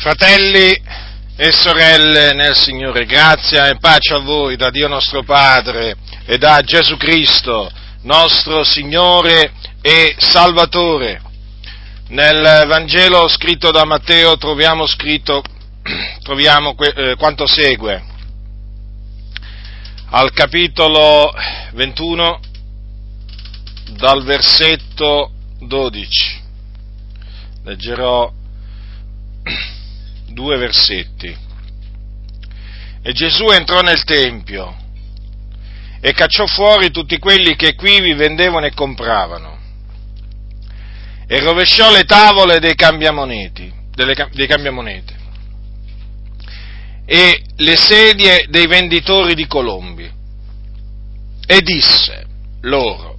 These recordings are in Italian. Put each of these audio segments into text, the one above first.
Fratelli e sorelle nel Signore, grazia e pace a voi da Dio nostro Padre e da Gesù Cristo, nostro Signore e Salvatore. Nel Vangelo scritto da Matteo troviamo scritto troviamo eh, quanto segue. Al capitolo 21 dal versetto 12. Leggerò due versetti. E Gesù entrò nel Tempio e cacciò fuori tutti quelli che qui vi vendevano e compravano e rovesciò le tavole dei cambiamoneti, delle, dei cambiamonete e le sedie dei venditori di colombi e disse loro,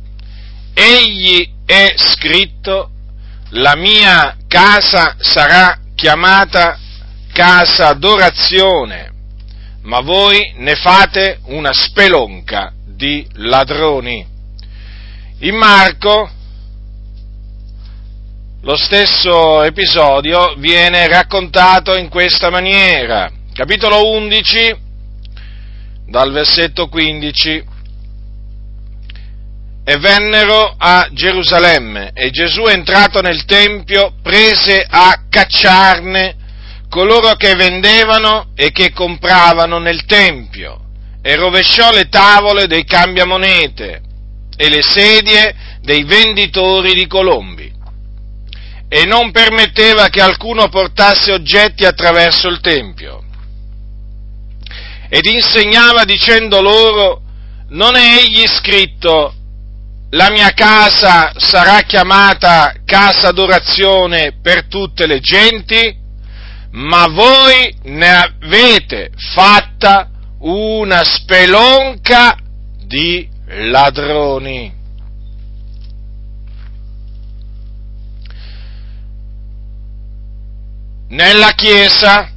egli è scritto, la mia casa sarà chiamata casa d'orazione, ma voi ne fate una spelonca di ladroni. In Marco lo stesso episodio viene raccontato in questa maniera. Capitolo 11, dal versetto 15. E vennero a Gerusalemme e Gesù entrato nel Tempio prese a cacciarne coloro che vendevano e che compravano nel Tempio e rovesciò le tavole dei cambiamonete e le sedie dei venditori di colombi e non permetteva che alcuno portasse oggetti attraverso il Tempio. Ed insegnava dicendo loro, non è egli scritto, la mia casa sarà chiamata casa d'orazione per tutte le genti? Ma voi ne avete fatta una spelonca di ladroni. Nella Chiesa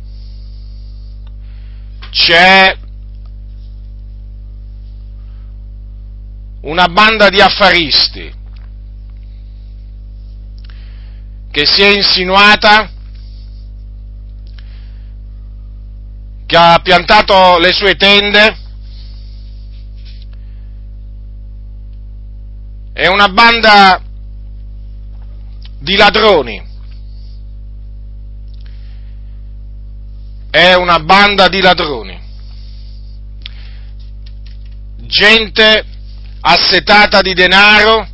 c'è una banda di affaristi che si è insinuata che ha piantato le sue tende, è una banda di ladroni, è una banda di ladroni, gente assetata di denaro,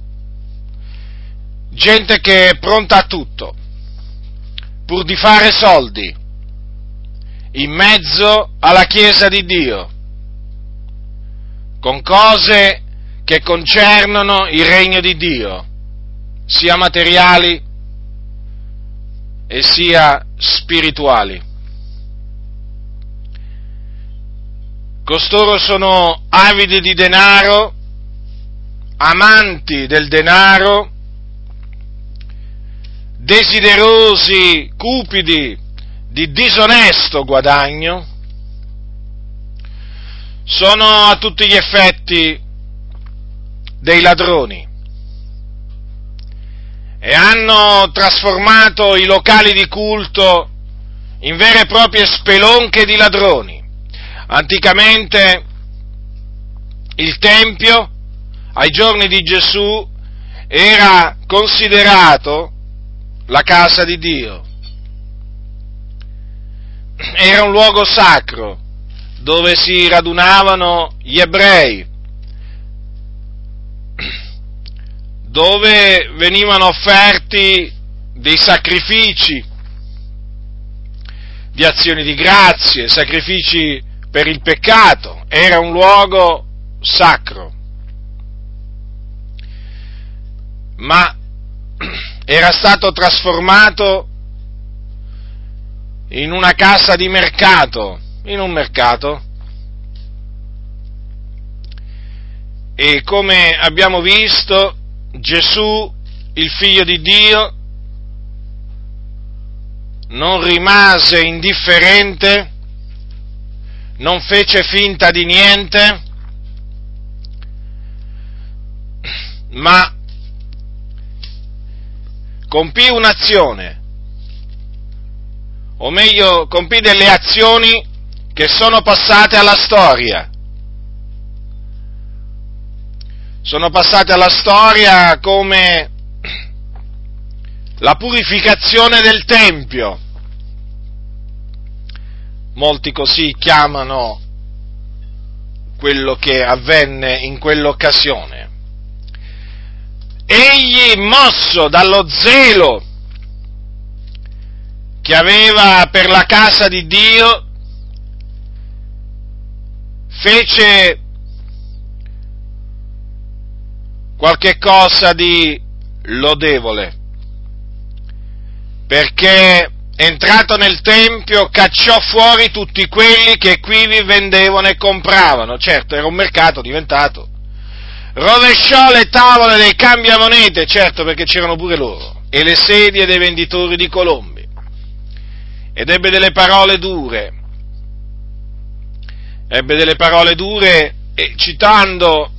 gente che è pronta a tutto, pur di fare soldi in mezzo alla Chiesa di Dio, con cose che concernono il regno di Dio, sia materiali e sia spirituali. Costoro sono avidi di denaro, amanti del denaro, desiderosi, cupidi di disonesto guadagno sono a tutti gli effetti dei ladroni e hanno trasformato i locali di culto in vere e proprie spelonche di ladroni. Anticamente il Tempio, ai giorni di Gesù, era considerato la casa di Dio era un luogo sacro dove si radunavano gli ebrei, dove venivano offerti dei sacrifici di azioni di grazie, sacrifici per il peccato, era un luogo sacro. Ma era stato trasformato in una casa di mercato, in un mercato. E come abbiamo visto, Gesù, il figlio di Dio, non rimase indifferente, non fece finta di niente, ma compì un'azione o meglio, compì delle azioni che sono passate alla storia. Sono passate alla storia come la purificazione del Tempio. Molti così chiamano quello che avvenne in quell'occasione. Egli, mosso dallo zelo che aveva per la casa di Dio, fece qualche cosa di lodevole, perché entrato nel Tempio cacciò fuori tutti quelli che qui vi vendevano e compravano, certo era un mercato diventato, rovesciò le tavole dei cambiamonete, certo perché c'erano pure loro, e le sedie dei venditori di colombi ed ebbe delle parole dure, ebbe delle parole dure e citando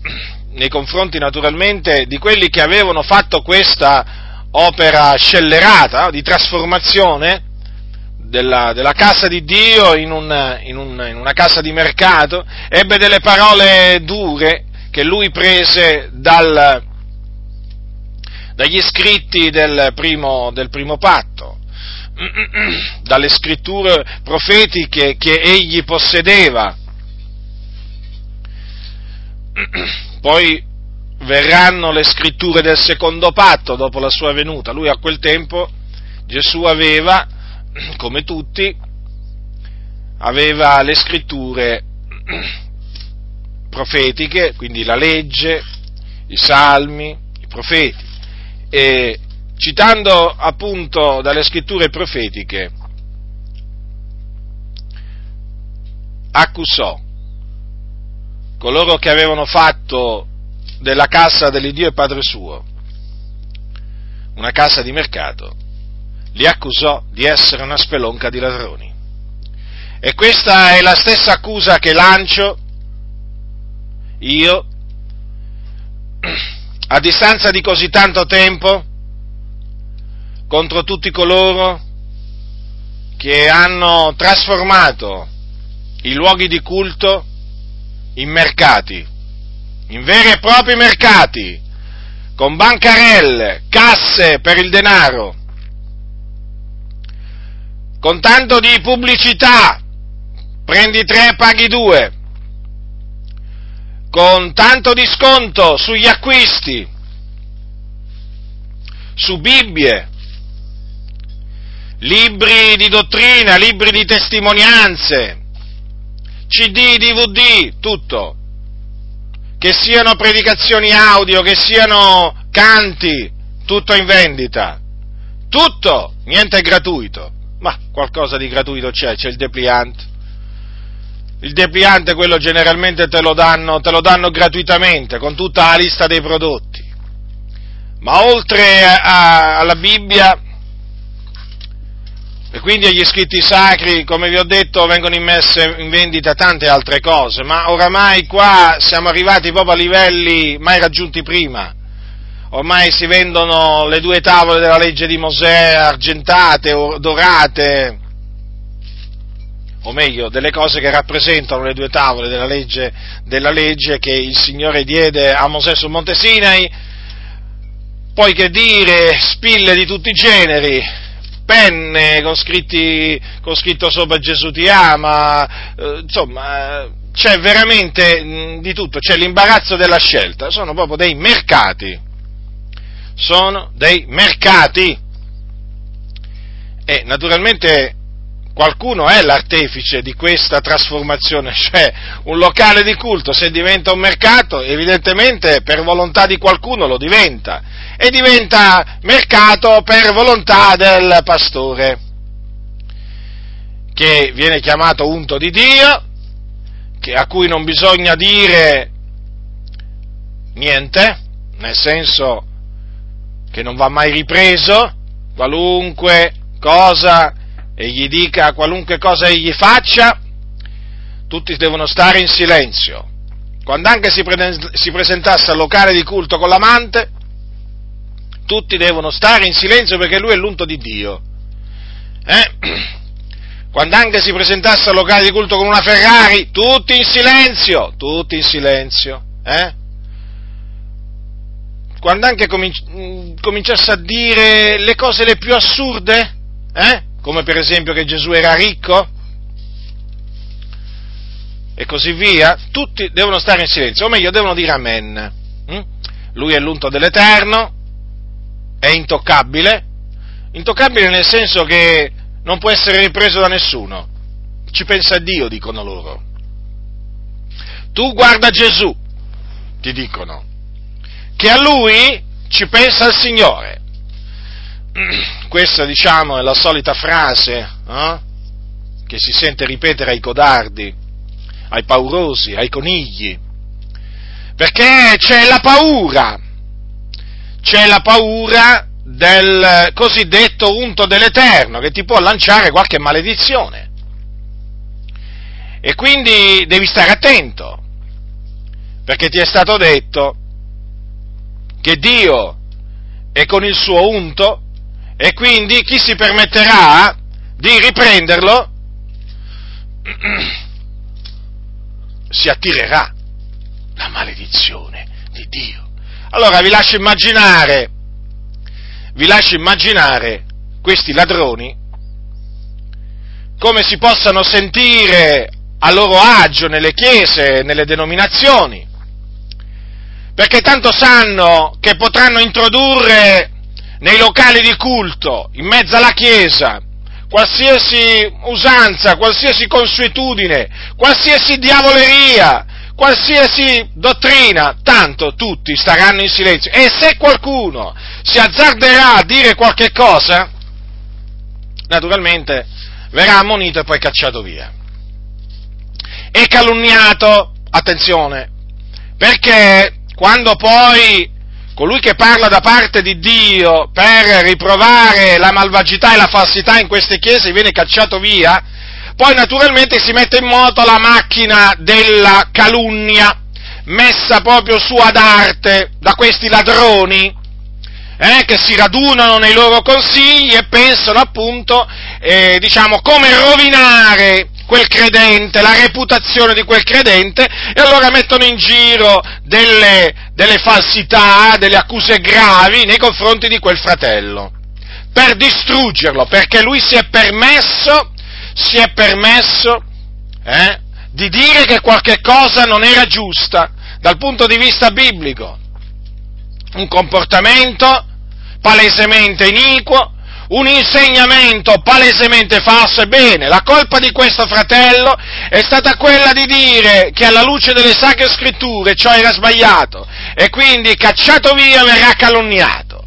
nei confronti naturalmente di quelli che avevano fatto questa opera scellerata di trasformazione della, della casa di Dio in, un, in, un, in una casa di mercato, ebbe delle parole dure che lui prese dal, dagli scritti del primo, del primo patto dalle scritture profetiche che egli possedeva. Poi verranno le scritture del secondo patto dopo la sua venuta. Lui a quel tempo, Gesù aveva, come tutti, aveva le scritture profetiche, quindi la legge, i salmi, i profeti, e citando appunto dalle scritture profetiche, accusò coloro che avevano fatto della casa dell'Iddio e Padre suo una casa di mercato, li accusò di essere una spelonca di ladroni. E questa è la stessa accusa che lancio io a distanza di così tanto tempo contro tutti coloro che hanno trasformato i luoghi di culto in mercati, in veri e propri mercati, con bancarelle, casse per il denaro, con tanto di pubblicità, prendi tre, paghi due, con tanto di sconto sugli acquisti, su Bibbie, libri di dottrina, libri di testimonianze, CD, DVD, tutto. Che siano predicazioni audio, che siano canti, tutto in vendita. Tutto, niente è gratuito. Ma qualcosa di gratuito c'è, c'è il depliant. Il depliante quello generalmente te lo danno, te lo danno gratuitamente, con tutta la lista dei prodotti. Ma oltre a, alla Bibbia e quindi agli scritti sacri, come vi ho detto, vengono immesse in vendita tante altre cose, ma oramai qua siamo arrivati proprio a livelli mai raggiunti prima. Ormai si vendono le due tavole della legge di Mosè argentate dorate, o meglio, delle cose che rappresentano le due tavole della legge, della legge che il Signore diede a Mosè sul Monte Sinai, poi che dire, spille di tutti i generi, penne con, scritti, con scritto sopra Gesù ti ama, eh, insomma c'è veramente mh, di tutto, c'è l'imbarazzo della scelta, sono proprio dei mercati, sono dei mercati. E naturalmente qualcuno è l'artefice di questa trasformazione, cioè un locale di culto se diventa un mercato, evidentemente per volontà di qualcuno lo diventa e diventa mercato per volontà del pastore, che viene chiamato unto di Dio, a cui non bisogna dire niente, nel senso che non va mai ripreso, qualunque cosa egli dica, qualunque cosa egli faccia, tutti devono stare in silenzio. Quando anche si, si presentasse al locale di culto con l'amante, tutti devono stare in silenzio perché lui è l'unto di Dio. Eh? quando anche si presentasse al locale di culto con una Ferrari, tutti in silenzio, tutti in silenzio, eh? Quando anche cominci- mm, cominciasse a dire le cose le più assurde, eh? Come per esempio che Gesù era ricco, e così via, tutti devono stare in silenzio, o meglio, devono dire amen. Hm? Lui è l'unto dell'Eterno, è intoccabile, intoccabile nel senso che non può essere ripreso da nessuno. Ci pensa Dio, dicono loro. Tu guarda Gesù, ti dicono, che a lui ci pensa il Signore. Questa, diciamo, è la solita frase eh, che si sente ripetere ai codardi, ai paurosi, ai conigli, perché c'è la paura, c'è la paura del cosiddetto unto dell'Eterno che ti può lanciare qualche maledizione. E quindi devi stare attento, perché ti è stato detto che Dio è con il suo unto e quindi chi si permetterà di riprenderlo si attirerà la maledizione di Dio. Allora vi lascio immaginare vi lascio immaginare questi ladroni come si possano sentire a loro agio nelle chiese, nelle denominazioni, perché tanto sanno che potranno introdurre nei locali di culto, in mezzo alla chiesa, qualsiasi usanza, qualsiasi consuetudine, qualsiasi diavoleria, qualsiasi dottrina, tanto tutti staranno in silenzio. E se qualcuno si azzarderà a dire qualche cosa, naturalmente verrà ammonito e poi cacciato via. E calunniato, attenzione, perché quando poi colui che parla da parte di Dio per riprovare la malvagità e la falsità in queste chiese viene cacciato via, poi naturalmente si mette in moto la macchina della calunnia, messa proprio su ad arte da questi ladroni, eh, che si radunano nei loro consigli e pensano appunto, eh, diciamo, come rovinare quel credente, la reputazione di quel credente, e allora mettono in giro delle, delle falsità, delle accuse gravi nei confronti di quel fratello, per distruggerlo, perché lui si è permesso si è permesso eh, di dire che qualche cosa non era giusta dal punto di vista biblico. Un comportamento palesemente iniquo, un insegnamento palesemente falso. Ebbene, la colpa di questo fratello è stata quella di dire che alla luce delle sacre scritture ciò era sbagliato e quindi cacciato via verrà calunniato.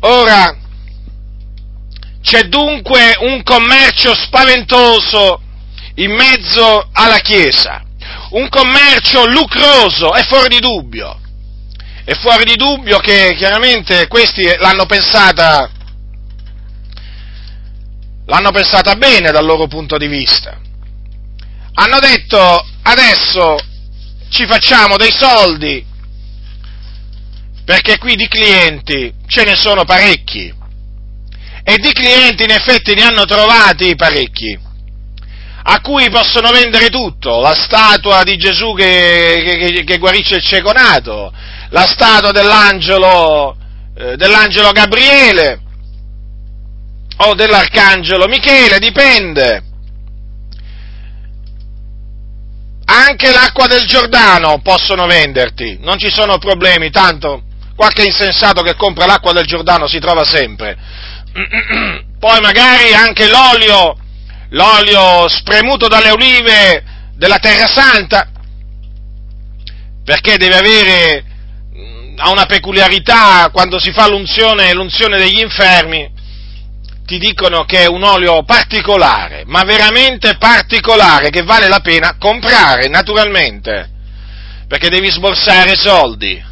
Ora, c'è dunque un commercio spaventoso in mezzo alla Chiesa, un commercio lucroso, è fuori di dubbio. È fuori di dubbio che chiaramente questi l'hanno pensata, l'hanno pensata bene dal loro punto di vista. Hanno detto adesso ci facciamo dei soldi perché qui di clienti ce ne sono parecchi e di clienti in effetti ne hanno trovati parecchi, a cui possono vendere tutto, la statua di Gesù che, che, che guarisce il cieco nato, la statua dell'angelo, eh, dell'angelo Gabriele o dell'arcangelo Michele, dipende. Anche l'acqua del Giordano possono venderti, non ci sono problemi, tanto qualche insensato che compra l'acqua del Giordano si trova sempre poi magari anche l'olio, l'olio spremuto dalle olive della Terra Santa, perché deve avere, ha una peculiarità quando si fa l'unzione, l'unzione degli infermi, ti dicono che è un olio particolare, ma veramente particolare, che vale la pena comprare, naturalmente, perché devi sborsare soldi.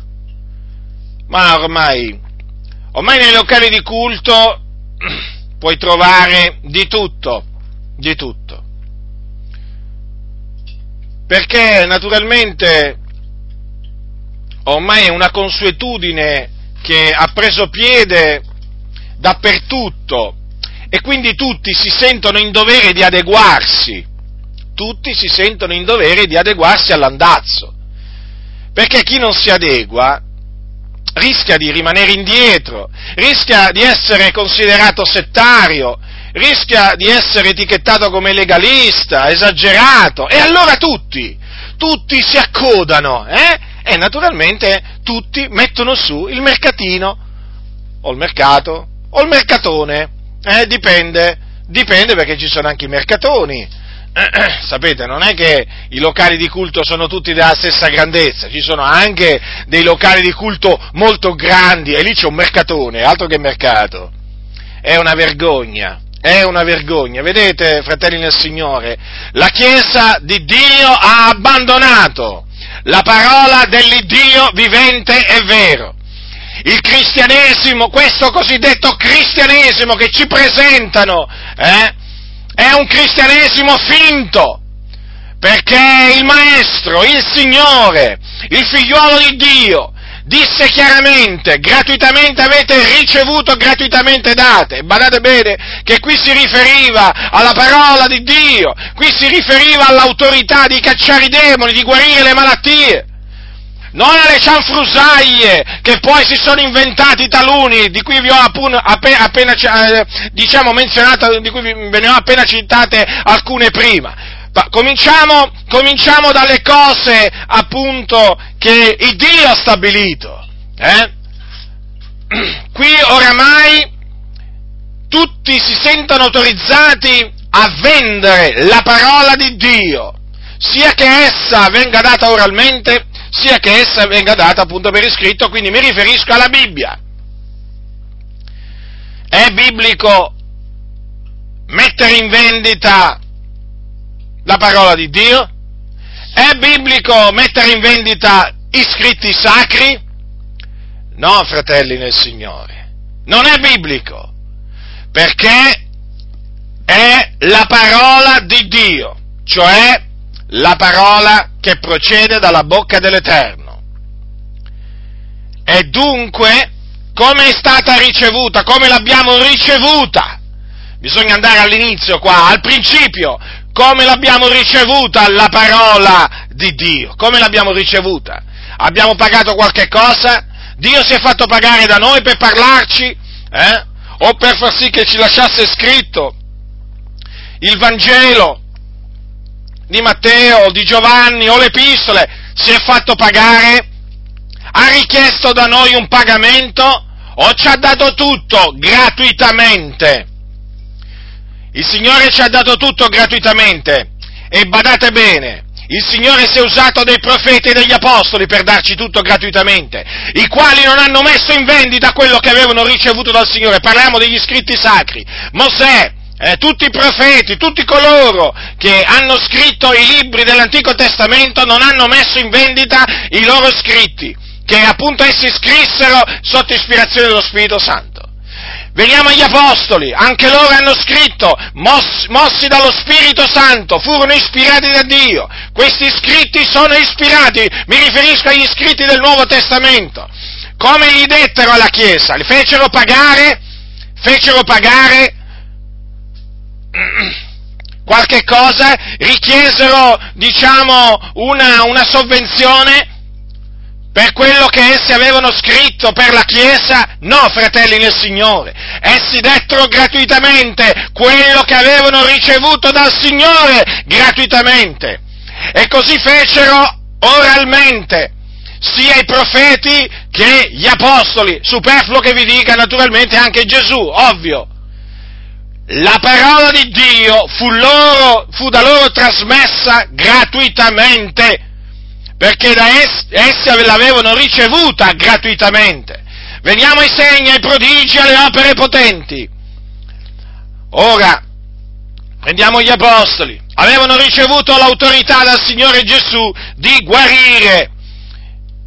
Ma ormai, ormai nei locali di culto puoi trovare di tutto, di tutto. Perché naturalmente ormai è una consuetudine che ha preso piede dappertutto. E quindi tutti si sentono in dovere di adeguarsi, tutti si sentono in dovere di adeguarsi all'andazzo, perché chi non si adegua rischia di rimanere indietro, rischia di essere considerato settario, rischia di essere etichettato come legalista, esagerato, e allora tutti, tutti si accodano, eh? E naturalmente tutti mettono su il mercatino, o il mercato, o il mercatone, eh? Dipende, dipende perché ci sono anche i mercatoni. sapete, non è che i locali di culto sono tutti della stessa grandezza, ci sono anche dei locali di culto molto grandi e lì c'è un mercatone, altro che mercato. È una vergogna, è una vergogna. Vedete, fratelli nel Signore, la Chiesa di Dio ha abbandonato la parola dell'Iddio vivente e vero. Il cristianesimo, questo cosiddetto cristianesimo che ci presentano, eh, è un cristianesimo finto, perché il Maestro, il Signore, il figliuolo di Dio, disse chiaramente, gratuitamente avete ricevuto, gratuitamente date. Badate bene che qui si riferiva alla parola di Dio, qui si riferiva all'autorità di cacciare i demoni, di guarire le malattie non alle cianfrusaglie che poi si sono inventati taluni, di cui vi ho appena, appena eh, diciamo, menzionato, di cui ve ne ho appena citate alcune prima. Cominciamo, cominciamo dalle cose appunto che il Dio ha stabilito. Eh? Qui oramai tutti si sentono autorizzati a vendere la parola di Dio, sia che essa venga data oralmente, sia che essa venga data appunto per iscritto, quindi mi riferisco alla Bibbia. È biblico mettere in vendita la parola di Dio? È biblico mettere in vendita i scritti sacri? No, fratelli nel Signore, non è biblico, perché è la parola di Dio, cioè la parola che procede dalla bocca dell'Eterno. E dunque, come è stata ricevuta, come l'abbiamo ricevuta? Bisogna andare all'inizio qua, al principio, come l'abbiamo ricevuta la parola di Dio? Come l'abbiamo ricevuta? Abbiamo pagato qualche cosa? Dio si è fatto pagare da noi per parlarci? Eh? O per far sì che ci lasciasse scritto il Vangelo di Matteo, di Giovanni o le epistole, si è fatto pagare? Ha richiesto da noi un pagamento o ci ha dato tutto gratuitamente? Il Signore ci ha dato tutto gratuitamente e badate bene, il Signore si è usato dei profeti e degli apostoli per darci tutto gratuitamente, i quali non hanno messo in vendita quello che avevano ricevuto dal Signore. Parliamo degli scritti sacri. Mosè, eh, tutti i profeti, tutti coloro che hanno scritto i libri dell'Antico Testamento non hanno messo in vendita i loro scritti, che appunto essi scrissero sotto ispirazione dello Spirito Santo. Veniamo agli Apostoli, anche loro hanno scritto, mossi, mossi, dallo Spirito Santo, furono ispirati da Dio. Questi scritti sono ispirati, mi riferisco agli scritti del Nuovo Testamento. Come gli dettero alla Chiesa? Li fecero pagare, fecero pagare qualche cosa, richiesero, diciamo, una, una sovvenzione per quello che essi avevano scritto per la Chiesa? No, fratelli nel Signore. Essi dettero gratuitamente quello che avevano ricevuto dal Signore gratuitamente. E così fecero oralmente sia i profeti che gli apostoli. Superfluo che vi dica naturalmente anche Gesù, ovvio la parola di Dio fu, loro, fu da loro trasmessa gratuitamente, perché da essi, l'avevano ricevuta gratuitamente. Veniamo ai segni, ai prodigi, alle opere potenti. Ora, prendiamo gli apostoli, avevano ricevuto l'autorità dal Signore Gesù di guarire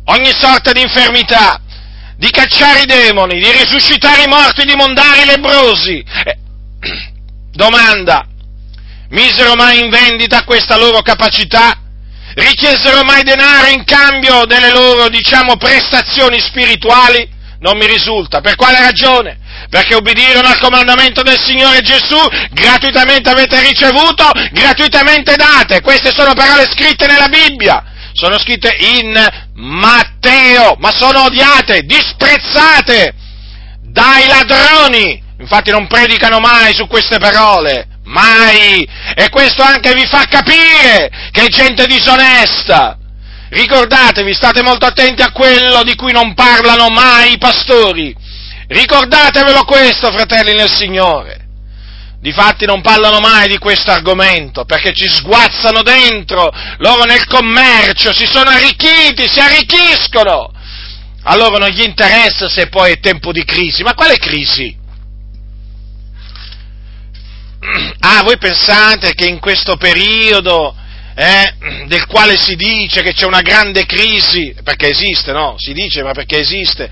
ogni sorta di infermità, di cacciare i demoni, di risuscitare i morti, di mondare i lebrosi. Domanda, misero mai in vendita questa loro capacità? Richiesero mai denaro in cambio delle loro, diciamo, prestazioni spirituali? Non mi risulta. Per quale ragione? perché ubbidirono al comandamento del Signore Gesù, gratuitamente avete ricevuto, gratuitamente date. Queste sono parole scritte nella Bibbia, sono scritte in Matteo, ma sono odiate, disprezzate dai ladroni. Infatti non predicano mai su queste parole, mai. E questo anche vi fa capire che è gente disonesta. Ricordatevi, state molto attenti a quello di cui non parlano mai i pastori. Ricordatevelo questo, fratelli nel Signore. Difatti non parlano mai di questo argomento, perché ci sguazzano dentro, loro nel commercio si sono arricchiti, si arricchiscono. A loro non gli interessa se poi è tempo di crisi, ma quale crisi? Ah, voi pensate che in questo periodo eh, del quale si dice che c'è una grande crisi, perché esiste, no? Si dice, ma perché esiste,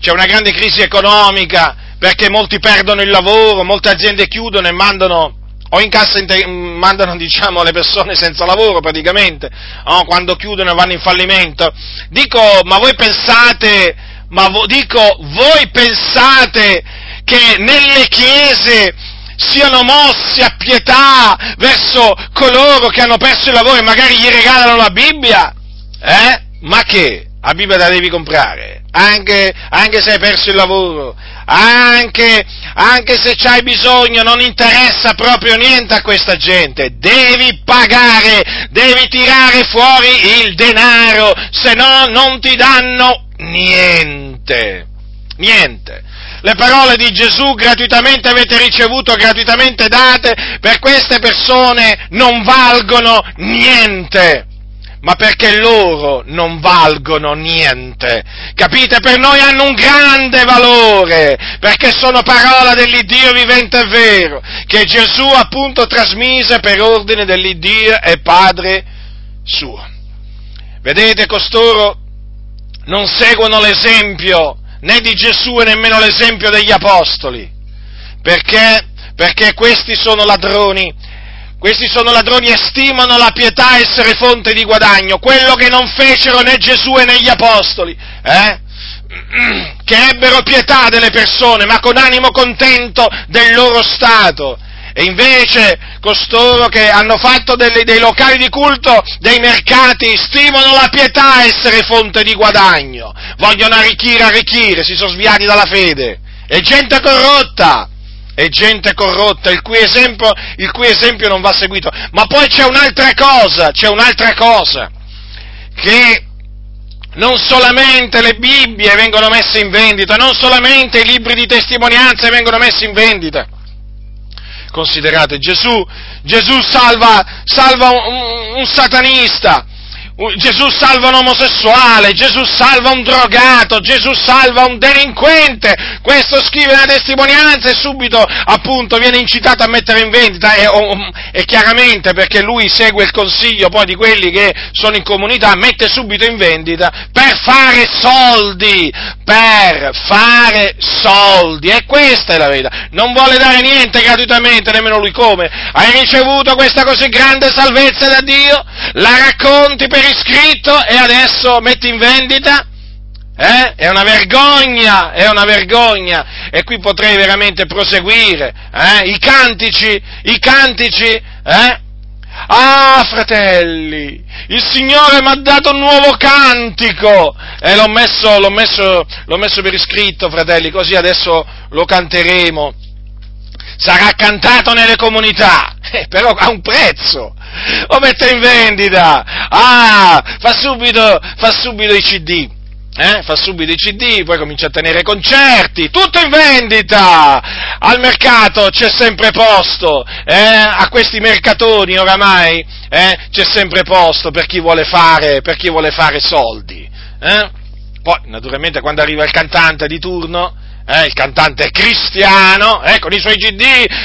c'è una grande crisi economica, perché molti perdono il lavoro, molte aziende chiudono e mandano, o in cassa mandano diciamo, le persone senza lavoro praticamente, no? quando chiudono e vanno in fallimento. Dico, ma voi pensate, ma vo, dico, voi pensate che nelle chiese siano mossi a pietà verso coloro che hanno perso il lavoro e magari gli regalano la Bibbia? Eh? Ma che? La Bibbia la devi comprare, anche, anche se hai perso il lavoro, anche, anche se c'hai bisogno, non interessa proprio niente a questa gente, devi pagare, devi tirare fuori il denaro, se no non ti danno niente, niente le parole di Gesù gratuitamente avete ricevuto, gratuitamente date, per queste persone non valgono niente ma perché loro non valgono niente. Capite? Per noi hanno un grande valore, perché sono parola dell'Iddio vivente e vero, che Gesù appunto trasmise per ordine dell'Iddio e Padre suo. Vedete, costoro non seguono l'esempio né di Gesù e nemmeno l'esempio degli apostoli. Perché? Perché questi sono ladroni. Questi sono ladroni e stimano la pietà essere fonte di guadagno, quello che non fecero né Gesù né gli apostoli, eh? che ebbero pietà delle persone, ma con animo contento del loro stato. E invece costoro che hanno fatto delle, dei locali di culto, dei mercati, stimano la pietà essere fonte di guadagno, vogliono arricchire, arricchire, si sono sviati dalla fede. È gente corrotta, è gente corrotta, il cui, esempio, il cui esempio non va seguito. Ma poi c'è un'altra cosa, c'è un'altra cosa, che non solamente le Bibbie vengono messe in vendita, non solamente i libri di testimonianze vengono messi in vendita, Considerate, Gesù, Gesù salva, salva un, un satanista, Gesù salva un omosessuale, Gesù salva un drogato, Gesù salva un delinquente. Questo scrive la testimonianza e subito appunto viene incitato a mettere in vendita e, e, chiaramente perché lui segue il consiglio poi di quelli che sono in comunità, mette subito in vendita per fare soldi, per fare soldi. E questa è la verità. Non vuole dare niente gratuitamente, nemmeno lui come. Hai ricevuto questa così grande salvezza da Dio? La racconti per iscritto e adesso metti in vendita? Eh? È una vergogna, è una vergogna. E qui potrei veramente proseguire. Eh? I cantici, i cantici, eh? Ah, fratelli, il Signore mi ha dato un nuovo cantico e l'ho messo, l'ho, messo, l'ho messo per iscritto, fratelli, così adesso lo canteremo. Sarà cantato nelle comunità, eh, però ha un prezzo. Lo mette in vendita. Ah, fa subito, fa subito i CD eh? fa subito i CD, poi comincia a tenere concerti, tutto in vendita, al mercato c'è sempre posto, eh? a questi mercatoni oramai eh? c'è sempre posto per chi vuole fare, chi vuole fare soldi. Eh? Poi, naturalmente, quando arriva il cantante di turno, eh, il cantante cristiano, eh, con i suoi CD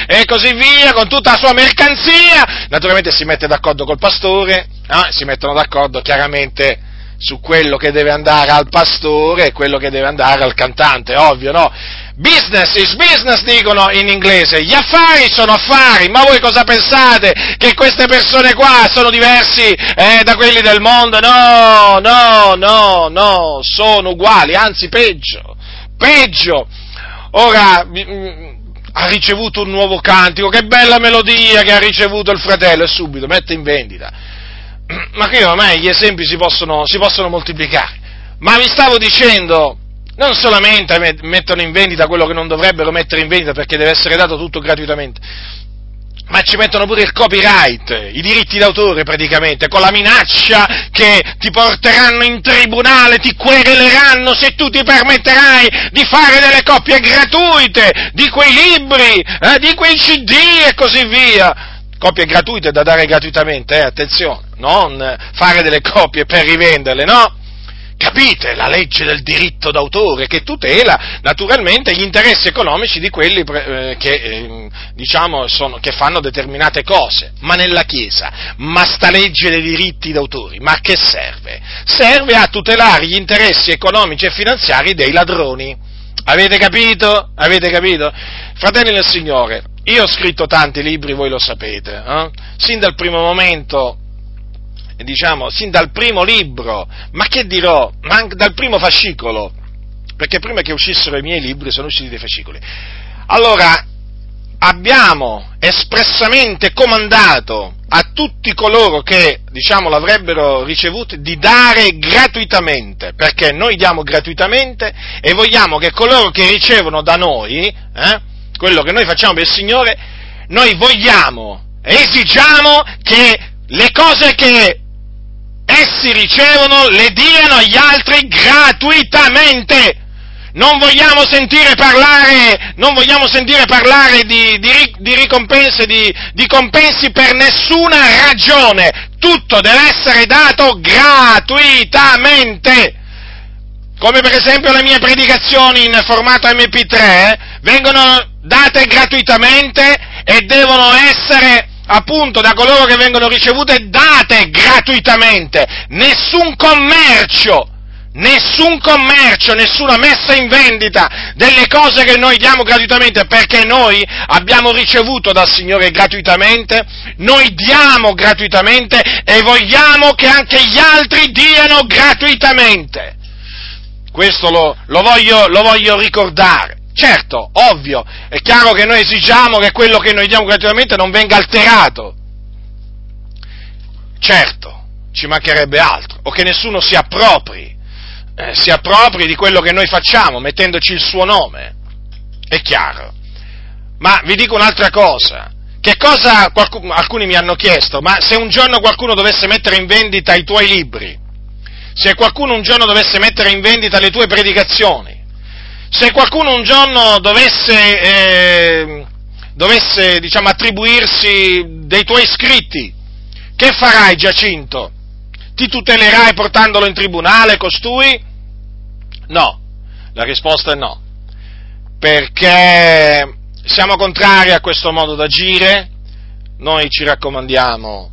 e così via, con tutta la sua mercanzia, naturalmente si mette d'accordo col pastore, eh, si mettono d'accordo chiaramente su quello che deve andare al pastore e quello che deve andare al cantante, ovvio, no? Business is business, dicono in inglese, gli affari sono affari, ma voi cosa pensate? Che queste persone qua sono diversi eh, da quelli del mondo? No, no, no, no, sono uguali, anzi peggio, peggio. ora mm, ha ricevuto un nuovo cantico, che bella melodia che ha ricevuto il fratello, e subito mette in vendita. Ma qui ormai gli esempi si possono, si possono moltiplicare. Ma vi stavo dicendo, non solamente mettono in vendita quello che non dovrebbero mettere in vendita perché deve essere dato tutto gratuitamente, ma ci mettono pure il copyright, i diritti d'autore praticamente, con la minaccia che ti porteranno in tribunale, ti quereleranno se tu ti permetterai di fare delle copie gratuite di quei libri, eh, di quei CD e così via. Copie gratuite da dare gratuitamente, eh, attenzione, non fare delle copie per rivenderle, no? Capite la legge del diritto d'autore che tutela naturalmente gli interessi economici di quelli eh, che, eh, diciamo, sono, che fanno determinate cose, ma nella Chiesa, ma sta legge dei diritti d'autore, ma a che serve? Serve a tutelare gli interessi economici e finanziari dei ladroni. Avete capito? Avete capito? Fratelli del Signore, io ho scritto tanti libri, voi lo sapete, eh? sin dal primo momento diciamo, sin dal primo libro, ma che dirò, ma anche dal primo fascicolo, perché prima che uscissero i miei libri sono usciti dei fascicoli. Allora, abbiamo espressamente comandato a tutti coloro che, diciamo, l'avrebbero ricevuto di dare gratuitamente, perché noi diamo gratuitamente e vogliamo che coloro che ricevono da noi, eh, quello che noi facciamo per il Signore, noi vogliamo, esigiamo che le cose che essi ricevono le diano agli altri gratuitamente. Non vogliamo sentire parlare, vogliamo sentire parlare di, di, di, ricompense, di, di compensi per nessuna ragione. Tutto deve essere dato gratuitamente. Come per esempio le mie predicazioni in formato MP3 vengono date gratuitamente e devono essere appunto da coloro che vengono ricevute date gratuitamente, nessun commercio, nessun commercio, nessuna messa in vendita delle cose che noi diamo gratuitamente, perché noi abbiamo ricevuto dal Signore gratuitamente, noi diamo gratuitamente e vogliamo che anche gli altri diano gratuitamente. Questo lo, lo, voglio, lo voglio ricordare. Certo, ovvio, è chiaro che noi esigiamo che quello che noi diamo gratuitamente non venga alterato. Certo, ci mancherebbe altro, o che nessuno si appropri, eh, si appropri di quello che noi facciamo mettendoci il suo nome. È chiaro. Ma vi dico un'altra cosa. Che cosa qualcuno, alcuni mi hanno chiesto? Ma se un giorno qualcuno dovesse mettere in vendita i tuoi libri, se qualcuno un giorno dovesse mettere in vendita le tue predicazioni, se qualcuno un giorno dovesse, eh, dovesse diciamo, attribuirsi dei tuoi scritti, che farai Giacinto? Ti tutelerai portandolo in tribunale costui? No, la risposta è no, perché siamo contrari a questo modo d'agire, noi ci raccomandiamo,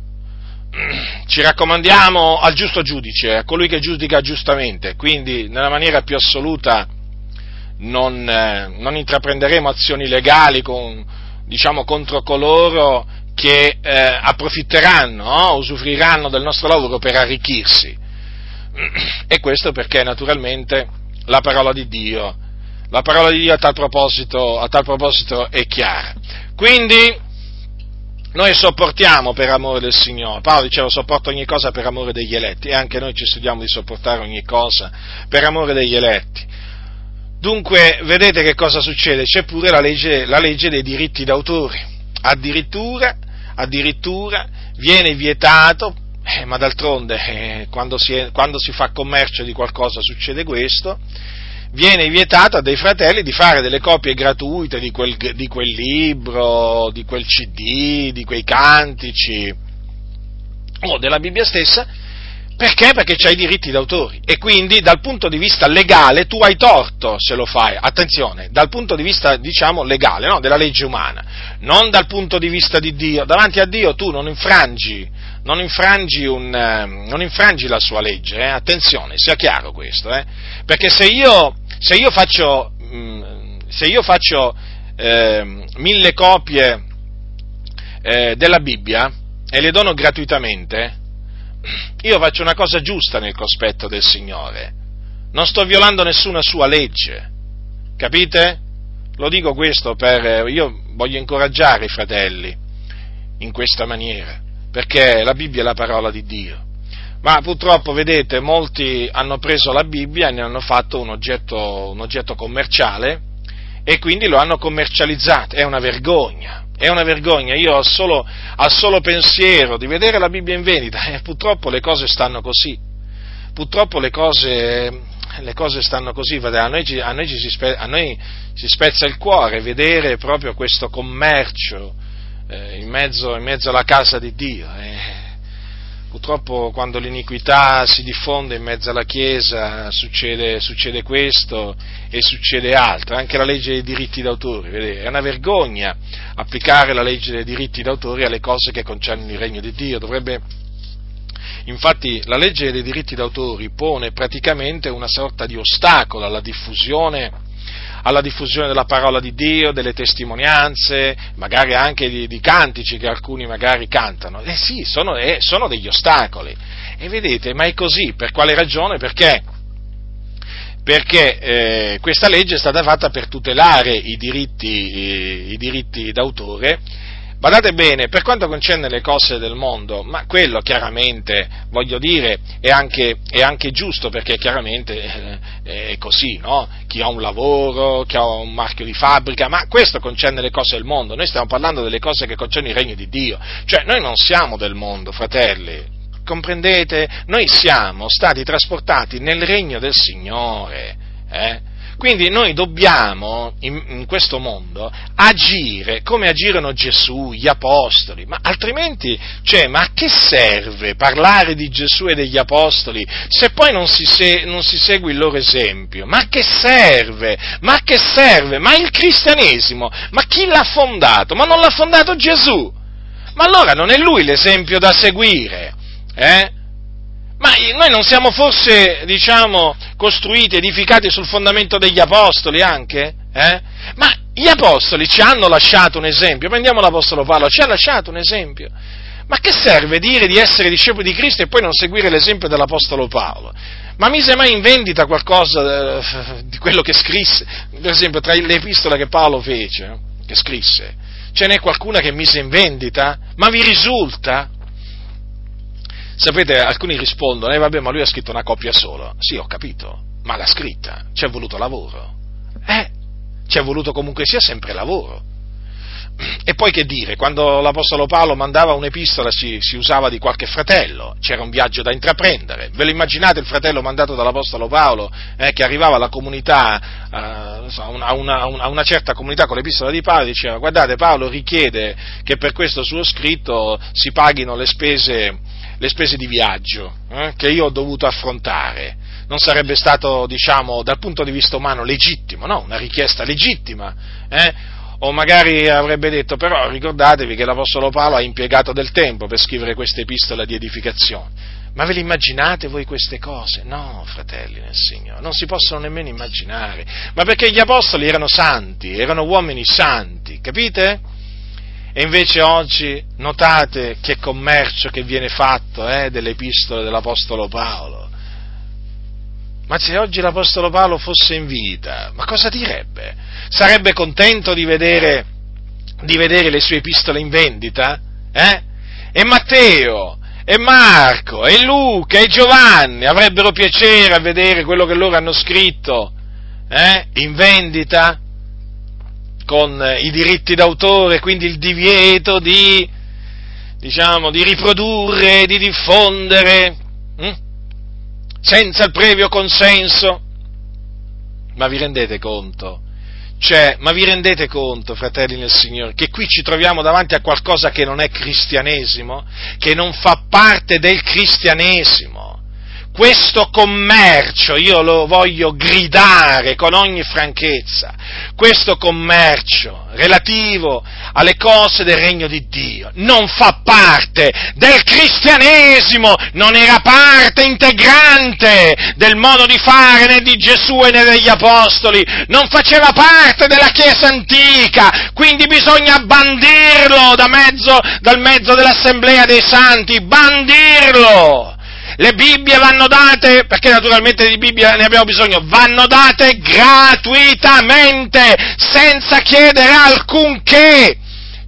ci raccomandiamo al giusto giudice, a colui che giudica giustamente, quindi nella maniera più assoluta non, eh, non intraprenderemo azioni legali con, diciamo, contro coloro che eh, approfitteranno, no? usufruiranno del nostro lavoro per arricchirsi. E questo perché naturalmente la parola di Dio, la parola di Dio a tal proposito, a tal proposito è chiara. Quindi noi sopportiamo per amore del Signore. Paolo diceva sopporto ogni cosa per amore degli eletti e anche noi ci studiamo di sopportare ogni cosa per amore degli eletti. Dunque, vedete che cosa succede? C'è pure la legge, la legge dei diritti d'autore. Addirittura, addirittura viene vietato, eh, ma d'altronde eh, quando, si è, quando si fa commercio di qualcosa succede questo, viene vietato a dei fratelli di fare delle copie gratuite di quel, di quel, libro, di quel CD, di quei cantici o della Bibbia stessa perché? Perché c'hai i diritti d'autore e quindi dal punto di vista legale tu hai torto se lo fai, attenzione, dal punto di vista diciamo legale, no? della legge umana, non dal punto di vista di Dio, davanti a Dio tu non infrangi, non infrangi, un, eh, non infrangi la sua legge, eh? attenzione, sia chiaro questo, eh? perché se io, se io faccio, mm, se io faccio ehm, mille copie eh, della Bibbia e le dono gratuitamente, io faccio una cosa giusta nel cospetto del Signore, non sto violando nessuna sua legge, capite? Lo dico questo per, io voglio incoraggiare i fratelli in questa maniera, perché la Bibbia è la parola di Dio. Ma purtroppo, vedete, molti hanno preso la Bibbia e ne hanno fatto un oggetto, un oggetto commerciale e quindi lo hanno commercializzato. È una vergogna, è una vergogna. Io ho solo, al solo pensiero di vedere la Bibbia in vendita e purtroppo le cose stanno così. Purtroppo le cose, le cose stanno così, a noi, a, noi si a noi, si spezza il cuore vedere proprio questo commercio eh, in, mezzo, in, mezzo, alla casa di Dio. Eh Purtroppo quando l'iniquità si diffonde in mezzo alla Chiesa succede, succede questo e succede altro, anche la legge dei diritti d'autore, vedete? è una vergogna applicare la legge dei diritti d'autore alle cose che concernono il regno di Dio, dovrebbe Infatti la legge dei diritti d'autore pone praticamente una sorta di ostacolo alla diffusione alla diffusione della parola di Dio, delle testimonianze, magari anche di, di cantici che alcuni magari cantano. Eh sì, sono, eh, sono degli ostacoli. E vedete, ma è così, per quale ragione? Perché perché eh, questa legge è stata fatta per tutelare i diritti, i, i diritti d'autore Badate bene, per quanto concerne le cose del mondo, ma quello chiaramente, voglio dire, è anche, è anche giusto perché chiaramente eh, è così, no? Chi ha un lavoro, chi ha un marchio di fabbrica, ma questo concerne le cose del mondo, noi stiamo parlando delle cose che concernono il regno di Dio, cioè noi non siamo del mondo, fratelli, comprendete? Noi siamo stati trasportati nel regno del Signore, eh? Quindi noi dobbiamo, in, in, questo mondo, agire come agirono Gesù, gli Apostoli, ma altrimenti, cioè, ma a che serve parlare di Gesù e degli Apostoli se poi non si, se, non si segue il loro esempio? Ma a che serve? Ma a che serve? Ma il cristianesimo, ma chi l'ha fondato? Ma non l'ha fondato Gesù? Ma allora non è lui l'esempio da seguire? Eh? Ma noi non siamo forse, diciamo, costruiti, edificati sul fondamento degli apostoli anche? Eh? Ma gli apostoli ci hanno lasciato un esempio, prendiamo l'apostolo Paolo, ci ha lasciato un esempio. Ma che serve dire di essere discepoli di Cristo e poi non seguire l'esempio dell'apostolo Paolo? Ma mise mai in vendita qualcosa eh, di quello che scrisse? Per esempio, tra le epistole che Paolo fece, che scrisse, ce n'è qualcuna che mise in vendita? Ma vi risulta? Sapete, alcuni rispondono, eh vabbè, ma lui ha scritto una coppia sola. Sì, ho capito, ma l'ha scritta, ci è voluto lavoro. Eh, ci è voluto comunque sia sempre lavoro. E poi che dire, quando l'Apostolo Paolo mandava un'epistola si, si, usava di qualche fratello, c'era un viaggio da intraprendere. Ve lo immaginate il fratello mandato dall'Apostolo Paolo eh, che arrivava alla comunità, eh, a, una, a, una, certa comunità con l'epistola di Paolo e diceva guardate Paolo richiede che per questo suo scritto si paghino le spese le spese di viaggio eh, che io ho dovuto affrontare. Non sarebbe stato, diciamo, dal punto di vista umano legittimo, no? Una richiesta legittima. Eh? O magari avrebbe detto, però ricordatevi che l'Apostolo Paolo ha impiegato del tempo per scrivere questa epistola di edificazione. Ma ve le immaginate voi queste cose? No, fratelli nel Signore, non si possono nemmeno immaginare. Ma perché gli apostoli erano santi, erano uomini santi, capite? E invece oggi notate che commercio che viene fatto eh, delle epistole dell'Apostolo Paolo. Ma se oggi l'Apostolo Paolo fosse in vita, ma cosa direbbe? Sarebbe contento di vedere, di vedere le sue epistole in vendita? Eh? E Matteo, e Marco, e Luca, e Giovanni avrebbero piacere a vedere quello che loro hanno scritto eh? in vendita? Con i diritti d'autore, quindi il divieto di, diciamo, di riprodurre, di diffondere, hm? senza il previo consenso. Ma vi rendete conto? Cioè, ma vi rendete conto, fratelli nel Signore, che qui ci troviamo davanti a qualcosa che non è cristianesimo, che non fa parte del cristianesimo? Questo commercio, io lo voglio gridare con ogni franchezza, questo commercio relativo alle cose del regno di Dio non fa parte del cristianesimo, non era parte integrante del modo di fare né di Gesù né degli apostoli, non faceva parte della Chiesa antica, quindi bisogna bandirlo da mezzo, dal mezzo dell'assemblea dei santi, bandirlo! Le Bibbie vanno date, perché naturalmente di Bibbia ne abbiamo bisogno, vanno date gratuitamente, senza chiedere alcunché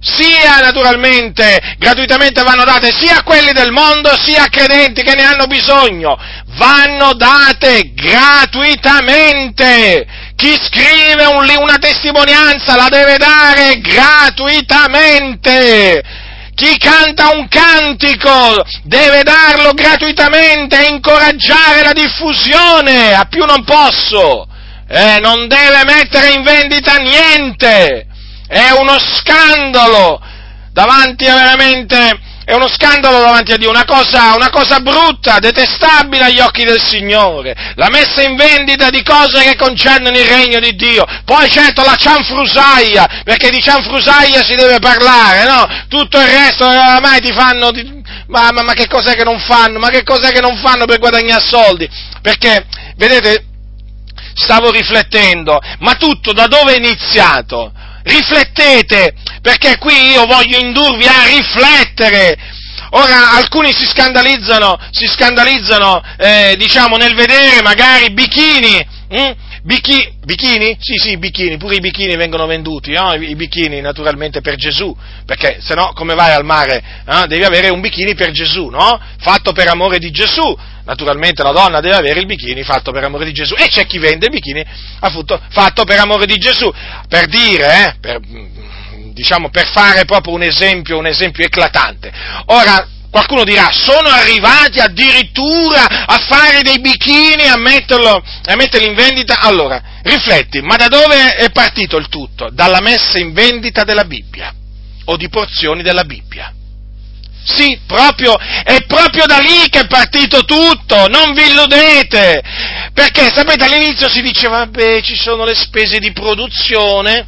sia naturalmente gratuitamente vanno date sia a quelli del mondo sia a credenti che ne hanno bisogno, vanno date gratuitamente. Chi scrive un, una testimonianza la deve dare gratuitamente. Chi canta un cantico deve darlo gratuitamente e incoraggiare la diffusione, a più non posso. Eh, non deve mettere in vendita niente è uno scandalo davanti a veramente, è uno scandalo davanti a Dio, una cosa, una cosa brutta, detestabile agli occhi del Signore, la messa in vendita di cose che concernono il regno di Dio. Poi certo la cianfrusaia, perché di cianfrusaia si deve parlare, no? Tutto il resto oramai ti fanno, ma, ma, ma che cos'è che non fanno? Ma che cos'è che non fanno per guadagnare soldi? Perché, vedete, stavo riflettendo, ma tutto da dove è iniziato? Riflettete, perché qui io voglio indurvi a riflettere. Ora, alcuni si scandalizzano, si scandalizzano, eh, diciamo, nel vedere magari bikini, hm? Bichi, bikini? Sì, sì, bikini, pure i bikini vengono venduti, no? I, i bikini naturalmente per Gesù, perché se no come vai al mare? Eh? Devi avere un bikini per Gesù, no? Fatto per amore di Gesù. Naturalmente la donna deve avere il bikini fatto per amore di Gesù e c'è chi vende il bikini appunto, fatto per amore di Gesù. Per dire, eh, per, diciamo, per fare proprio un esempio, un esempio eclatante. Ora, Qualcuno dirà, sono arrivati addirittura a fare dei bikini, a, metterlo, a metterli in vendita. Allora, rifletti, ma da dove è partito il tutto? Dalla messa in vendita della Bibbia o di porzioni della Bibbia. Sì, proprio, è proprio da lì che è partito tutto, non vi illudete, perché sapete all'inizio si diceva, beh, ci sono le spese di produzione,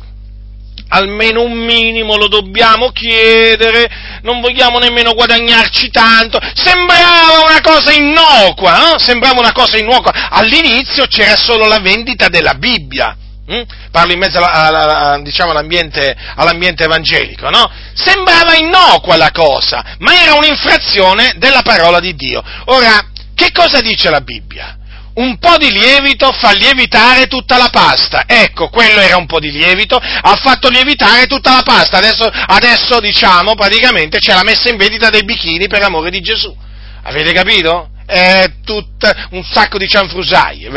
almeno un minimo lo dobbiamo chiedere, non vogliamo nemmeno guadagnarci tanto. Sembrava una cosa innocua, no? sembrava una cosa innocua. All'inizio c'era solo la vendita della Bibbia. Hm? Parlo in mezzo alla, alla, alla, diciamo, all'ambiente, all'ambiente, evangelico, no? Sembrava innocua la cosa, ma era un'infrazione della parola di Dio. Ora, che cosa dice la Bibbia? Un po' di lievito fa lievitare tutta la pasta. Ecco, quello era un po' di lievito, ha fatto lievitare tutta la pasta. Adesso, adesso diciamo, praticamente c'è la messa in vendita dei bikini per amore di Gesù. Avete capito? È tutto un sacco di cianfrusai.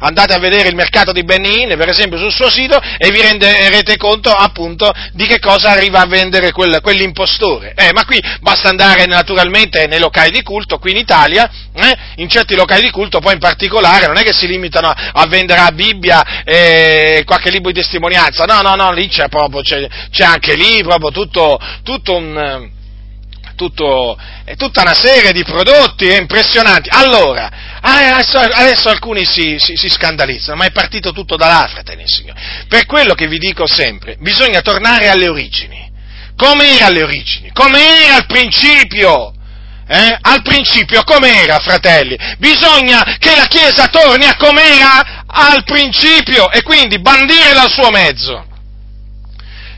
Andate a vedere il mercato di Benin, per esempio, sul suo sito e vi renderete conto appunto di che cosa arriva a vendere quel, quell'impostore. Eh, ma qui basta andare naturalmente nei locali di culto, qui in Italia, eh, in certi locali di culto poi in particolare, non è che si limitano a, a vendere la Bibbia e qualche libro di testimonianza, no, no, no, lì c'è proprio, c'è, c'è anche lì proprio tutto, tutto un tutto, è tutta una serie di prodotti impressionanti. Allora, adesso, adesso alcuni si, si, si, scandalizzano, ma è partito tutto da là, fratelli signori. Per quello che vi dico sempre, bisogna tornare alle origini. Com'era alle origini? Com'era al principio? Eh? Al principio com'era, fratelli? Bisogna che la Chiesa torni a com'era al principio e quindi bandire dal suo mezzo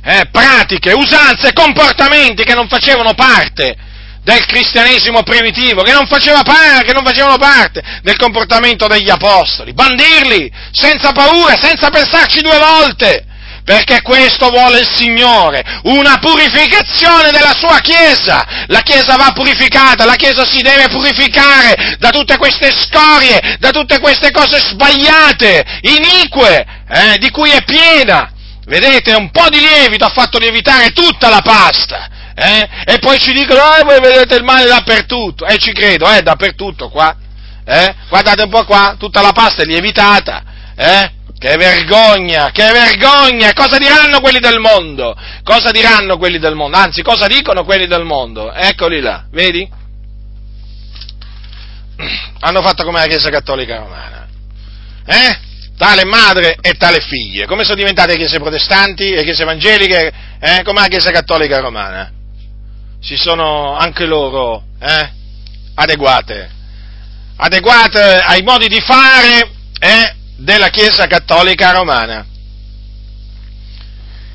eh, pratiche, usanze, comportamenti che non facevano parte del cristianesimo primitivo, che non, parte, che non, facevano parte del comportamento degli apostoli, bandirli senza paura, senza pensarci due volte, perché questo vuole il Signore, una purificazione della sua Chiesa. La Chiesa va purificata, la Chiesa si deve purificare da tutte queste scorie, da tutte queste cose sbagliate, inique, eh, di cui è piena. Vedete, un po' di lievito ha fatto lievitare tutta la pasta. Eh? E poi ci dicono, ah, voi vedete il male dappertutto. E eh, ci credo, eh, dappertutto qua. Eh? Guardate un po' qua, tutta la pasta è lievitata. Eh? Che vergogna, che vergogna! Cosa diranno quelli del mondo? Cosa diranno quelli del mondo? Anzi, cosa dicono quelli del mondo? Eccoli là, vedi? Hanno fatto come la Chiesa Cattolica Romana. Eh? tale madre e tale figlia. Come sono diventate chiese protestanti e chiese evangeliche, eh? come la chiesa cattolica romana? Si sono anche loro eh? adeguate, adeguate ai modi di fare eh? della chiesa cattolica romana.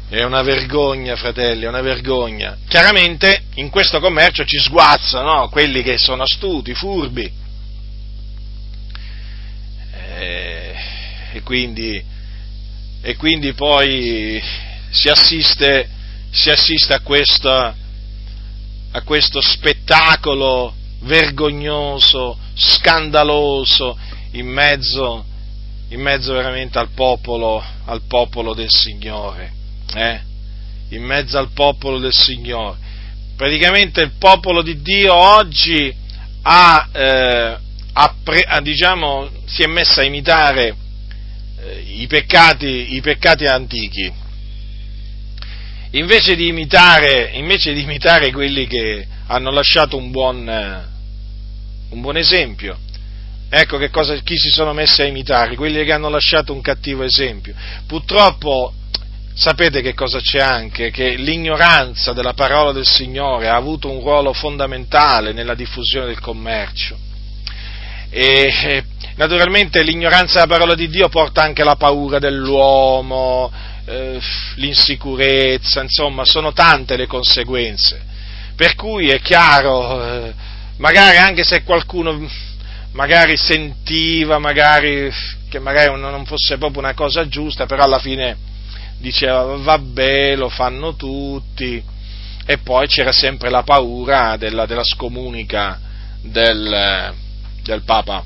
È una vergogna, fratelli, è una vergogna. Chiaramente in questo commercio ci sguazzano quelli che sono astuti, furbi. Eh, e quindi, e quindi poi si assiste, si assiste a, questo, a questo spettacolo vergognoso, scandaloso, in mezzo, in mezzo veramente al popolo, al popolo del Signore. Eh? In mezzo al popolo del Signore. Praticamente il popolo di Dio oggi ha, eh, ha diciamo, si è messo a imitare eh, i, peccati, i peccati antichi invece di imitare, invece di imitare quelli che hanno lasciato un buon, eh, un buon esempio. Ecco cosa, chi si sono messi a imitare, quelli che hanno lasciato un cattivo esempio. Purtroppo sapete che cosa c'è anche? Che l'ignoranza della parola del Signore ha avuto un ruolo fondamentale nella diffusione del commercio. E naturalmente l'ignoranza della parola di Dio porta anche la paura dell'uomo, eh, l'insicurezza, insomma, sono tante le conseguenze. Per cui è chiaro, eh, magari anche se qualcuno magari sentiva, magari che magari non fosse proprio una cosa giusta, però alla fine diceva vabbè, lo fanno tutti, e poi c'era sempre la paura della, della scomunica del, del, Papa,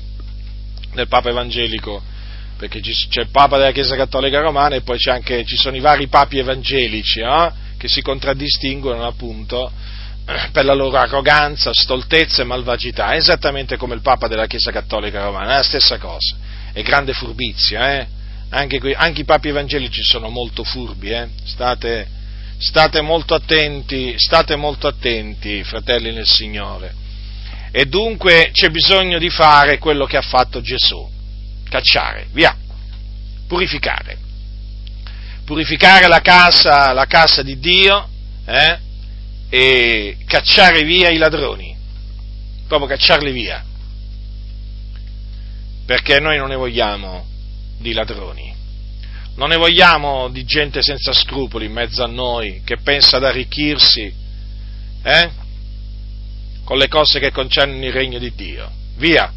del Papa evangelico perché c'è il Papa della Chiesa Cattolica Romana e poi anche, ci sono i vari papi evangelici eh, che si contraddistinguono appunto per la loro arroganza, stoltezza e malvagità, esattamente come il Papa della Chiesa Cattolica Romana, è la stessa cosa, è grande furbizia, eh? anche, anche, i papi evangelici sono molto furbi, eh? state, state, molto attenti, state molto attenti, fratelli nel Signore. E dunque c'è bisogno di fare quello che ha fatto Gesù. Cacciare, via, purificare. Purificare la casa, la casa di Dio eh, e cacciare via i ladroni, proprio cacciarli via. Perché noi non ne vogliamo di ladroni, non ne vogliamo di gente senza scrupoli in mezzo a noi che pensa ad arricchirsi eh, con le cose che concernono il regno di Dio. Via!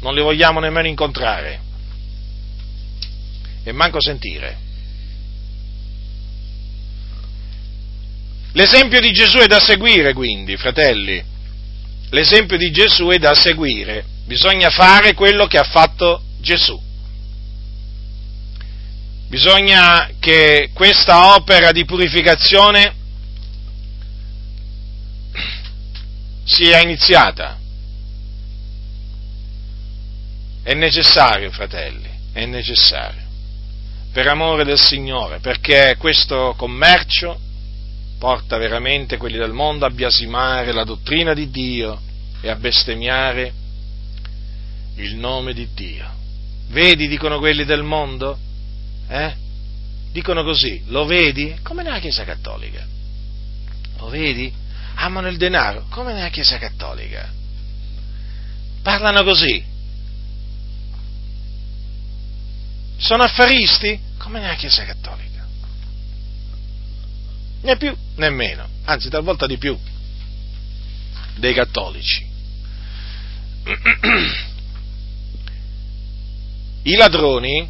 non li vogliamo nemmeno incontrare e manco sentire. L'esempio di Gesù è da seguire, quindi, fratelli. L'esempio di Gesù è da seguire. Bisogna fare quello che ha fatto Gesù. Bisogna che questa opera di purificazione sia iniziata. È necessario, fratelli, è necessario, per amore del Signore, perché questo commercio porta veramente quelli del mondo a biasimare la dottrina di Dio e a bestemmiare il nome di Dio. Vedi, dicono quelli del mondo? Eh? Dicono così, lo vedi? Come nella Chiesa Cattolica. Lo vedi? Amano il denaro, come nella Chiesa Cattolica. Parlano così, Sono affaristi? Come nella Chiesa Cattolica. Né più né meno, anzi talvolta di più dei cattolici. I ladroni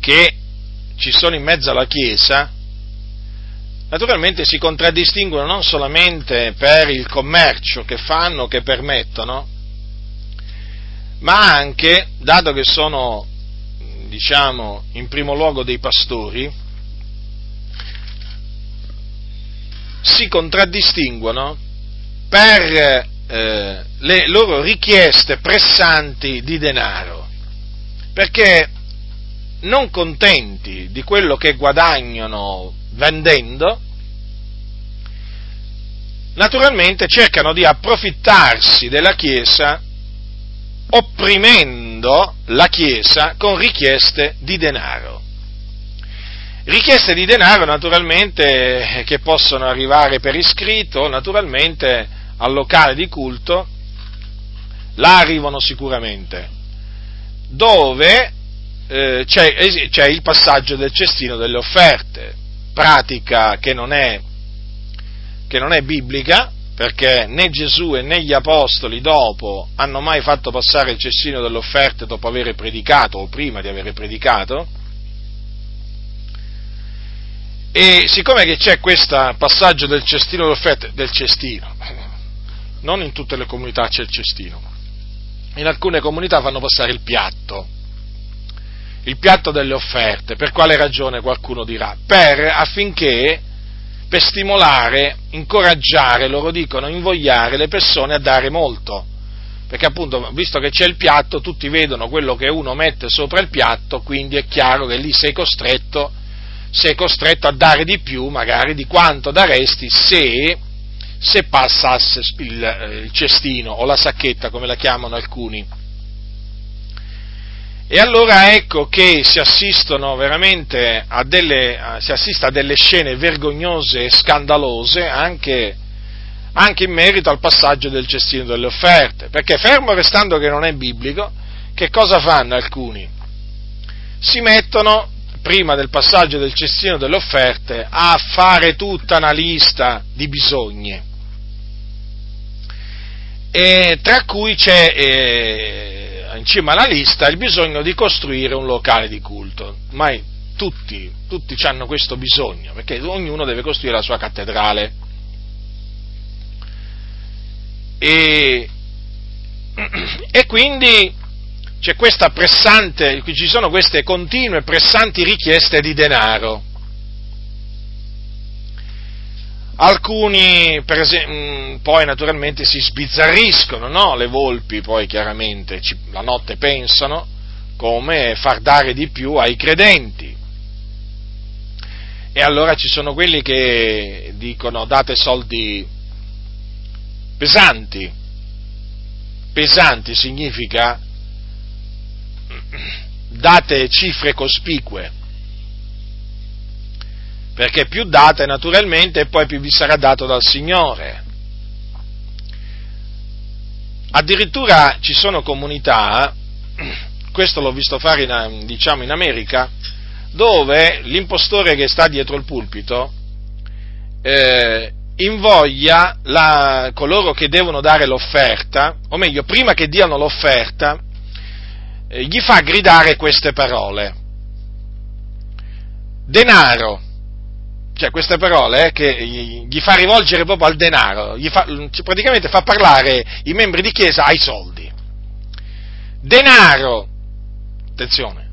che ci sono in mezzo alla Chiesa naturalmente si contraddistinguono non solamente per il commercio che fanno, che permettono, ma anche, dato che sono, diciamo, in primo luogo dei pastori, si contraddistinguono per eh, le loro richieste pressanti di denaro, perché non contenti di quello che guadagnano vendendo, naturalmente cercano di approfittarsi della Chiesa opprimendo la Chiesa con richieste di denaro. Richieste di denaro naturalmente che possono arrivare per iscritto, naturalmente al locale di culto, là arrivano sicuramente, dove eh, c'è, c'è il passaggio del cestino delle offerte, pratica che non è, che non è biblica, perché né Gesù né gli apostoli dopo hanno mai fatto passare il cestino delle offerte dopo aver predicato o prima di aver predicato. E siccome che c'è questo passaggio del cestino delle offerte, del cestino, non in tutte le comunità c'è il cestino, in alcune comunità fanno passare il piatto, il piatto delle offerte, per quale ragione qualcuno dirà? Per affinché per stimolare, incoraggiare, loro dicono, invogliare le persone a dare molto. Perché appunto, visto che c'è il piatto, tutti vedono quello che uno mette sopra il piatto, quindi è chiaro che lì sei costretto, sei costretto a dare di più, magari, di quanto daresti se, se passasse il, il cestino o la sacchetta, come la chiamano alcuni e allora ecco che si assistono veramente a delle, si assiste a delle scene vergognose e scandalose anche, anche in merito al passaggio del cestino delle offerte, perché fermo restando che non è biblico, che cosa fanno alcuni? Si mettono, prima del passaggio del cestino delle offerte, a fare tutta una lista di bisogni, e tra cui c'è eh, in cima alla lista il bisogno di costruire un locale di culto. Mai tutti, tutti hanno questo bisogno, perché ognuno deve costruire la sua cattedrale. E, e quindi c'è questa pressante, ci sono queste continue pressanti richieste di denaro. Alcuni esempio, mm, poi naturalmente si sbizzarriscono, no? le volpi poi chiaramente ci, la notte pensano come far dare di più ai credenti. E allora ci sono quelli che dicono date soldi pesanti. Pesanti significa date cifre cospicue perché più date naturalmente e poi più vi sarà dato dal Signore. Addirittura ci sono comunità, questo l'ho visto fare in, diciamo in America, dove l'impostore che sta dietro il pulpito eh, invoglia la, coloro che devono dare l'offerta, o meglio, prima che diano l'offerta, eh, gli fa gridare queste parole. Denaro, cioè queste parole eh, che gli fa rivolgere proprio al denaro, fa, praticamente fa parlare i membri di chiesa ai soldi. Denaro, attenzione,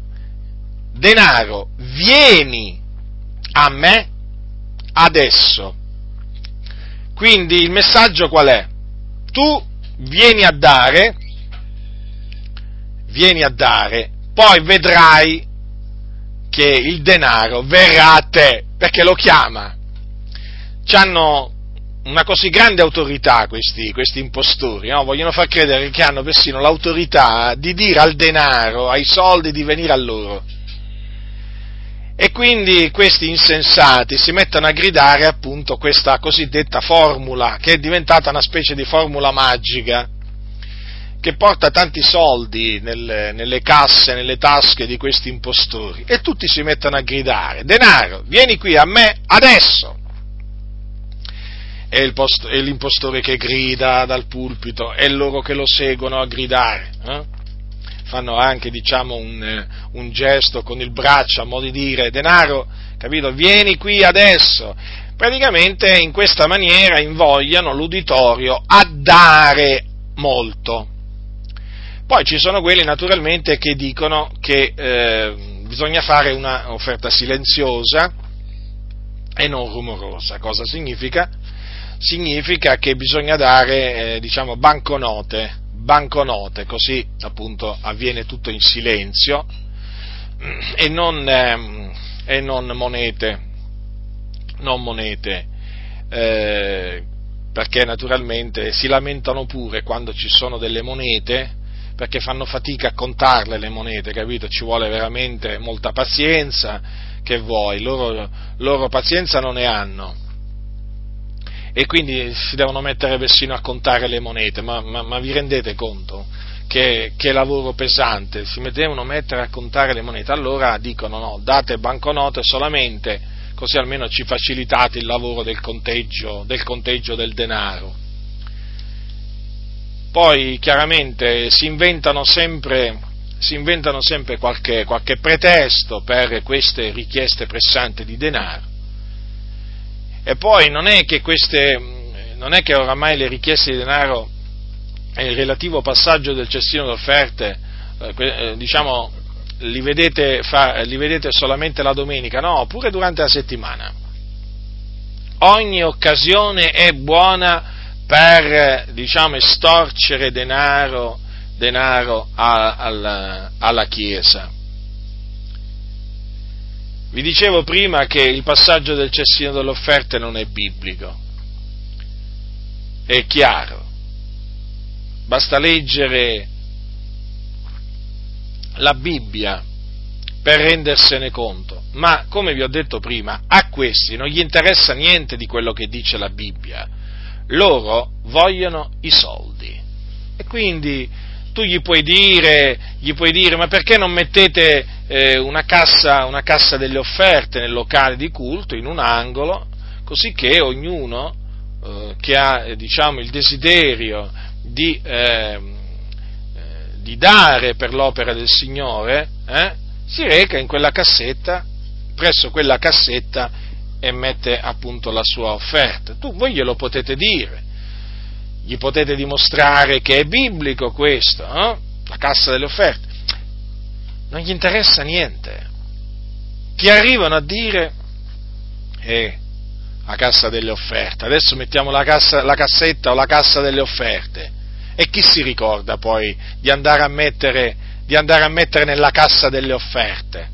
denaro, vieni a me adesso. Quindi il messaggio qual è? Tu vieni a dare, vieni a dare, poi vedrai che il denaro verrà a te perché lo chiama. Hanno una così grande autorità questi, questi impostori, no? vogliono far credere che hanno persino l'autorità di dire al denaro, ai soldi di venire a loro. E quindi questi insensati si mettono a gridare appunto questa cosiddetta formula, che è diventata una specie di formula magica, che porta tanti soldi nelle, nelle, casse, nelle tasche di questi impostori e tutti si mettono a gridare, denaro, vieni qui a me adesso. E, post, e l'impostore che grida dal pulpito e loro che lo seguono a gridare. Eh? Fanno anche diciamo, un, un gesto con il braccio a modo di dire denaro, capito? Vieni qui adesso praticamente in questa maniera invogliano l'uditorio a dare molto. Poi ci sono quelli naturalmente che dicono che eh, bisogna fare un'offerta silenziosa e non rumorosa. Cosa significa? Significa che bisogna dare, eh, diciamo, banconote, banconote, così appunto avviene tutto in silenzio e non, eh, e non monete, non monete, eh, perché naturalmente si lamentano pure quando ci sono delle monete perché fanno fatica a contarle le monete, capito? Ci vuole veramente molta pazienza, che vuoi, loro, loro pazienza non ne hanno. E quindi si devono mettere persino a contare le monete, ma, ma, ma vi rendete conto che, che lavoro pesante? Si devono mettere a contare le monete, allora dicono no, date banconote solamente, così almeno ci facilitate il lavoro del conteggio del, conteggio del denaro. Poi chiaramente si inventano sempre, si inventano sempre qualche, qualche pretesto per queste richieste pressanti di denaro. E poi non è che queste, non è che oramai le richieste di denaro e il relativo passaggio del cestino d'offerte, eh, eh, diciamo, li vedete, fa, li vedete solamente la domenica, no, pure durante la settimana. Ogni occasione è buona per, diciamo, estorcere denaro, denaro a, alla, alla Chiesa. Vi dicevo prima che il passaggio del cestino delle offerte non è biblico, è chiaro. Basta leggere la Bibbia per rendersene conto, ma come vi ho detto prima, a questi non gli interessa niente di quello che dice la Bibbia, loro vogliono i soldi. E quindi tu gli puoi dire, gli puoi dire ma perché non mettete eh, una, cassa, una cassa delle offerte nel locale di culto, in un angolo, così che ognuno eh, che ha eh, diciamo, il desiderio di, ehm, eh, di, dare per l'opera del Signore, eh, si reca in quella cassetta, presso quella cassetta e mette appunto la sua offerta. Tu, voi glielo potete dire, gli potete dimostrare che è biblico questo, eh? la cassa delle offerte. Non gli interessa niente. Ti arrivano a dire, eh, la cassa delle offerte, adesso mettiamo la, cassa, la cassetta o la cassa delle offerte. E chi si ricorda poi di andare a mettere, di andare a mettere nella cassa delle offerte?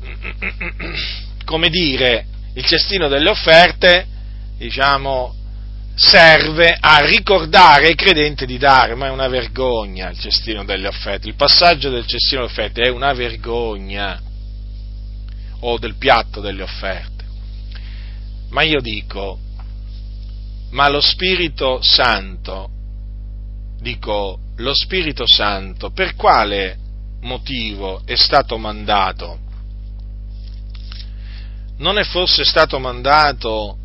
Come dire, il cestino delle offerte, diciamo, serve a ricordare ai credenti di dare, ma è una vergogna il cestino delle offerte. Il passaggio del cestino delle offerte è una vergogna, o del piatto delle offerte. Ma io dico, ma lo Spirito Santo, dico, lo Spirito Santo, per quale motivo è stato mandato? Non è forse stato mandato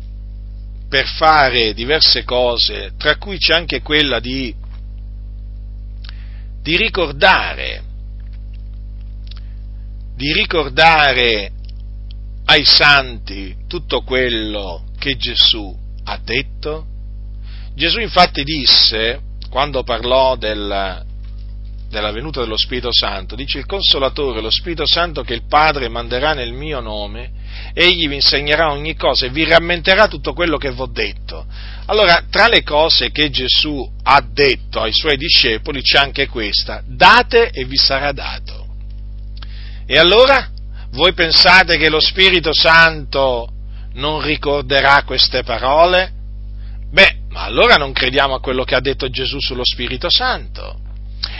per fare diverse cose, tra cui c'è anche quella di, di ricordare, di ricordare ai santi tutto quello che Gesù ha detto? Gesù infatti disse, quando parlò del, della venuta dello Spirito Santo, dice il Consolatore, lo Spirito Santo che il Padre manderà nel mio nome, egli vi insegnerà ogni cosa e vi rammenterà tutto quello che vi ho detto. Allora, tra le cose che Gesù ha detto ai suoi discepoli c'è anche questa, date e vi sarà dato. E allora? Voi pensate che lo Spirito Santo non ricorderà queste parole? Beh, ma allora non crediamo a quello che ha detto Gesù sullo Spirito Santo.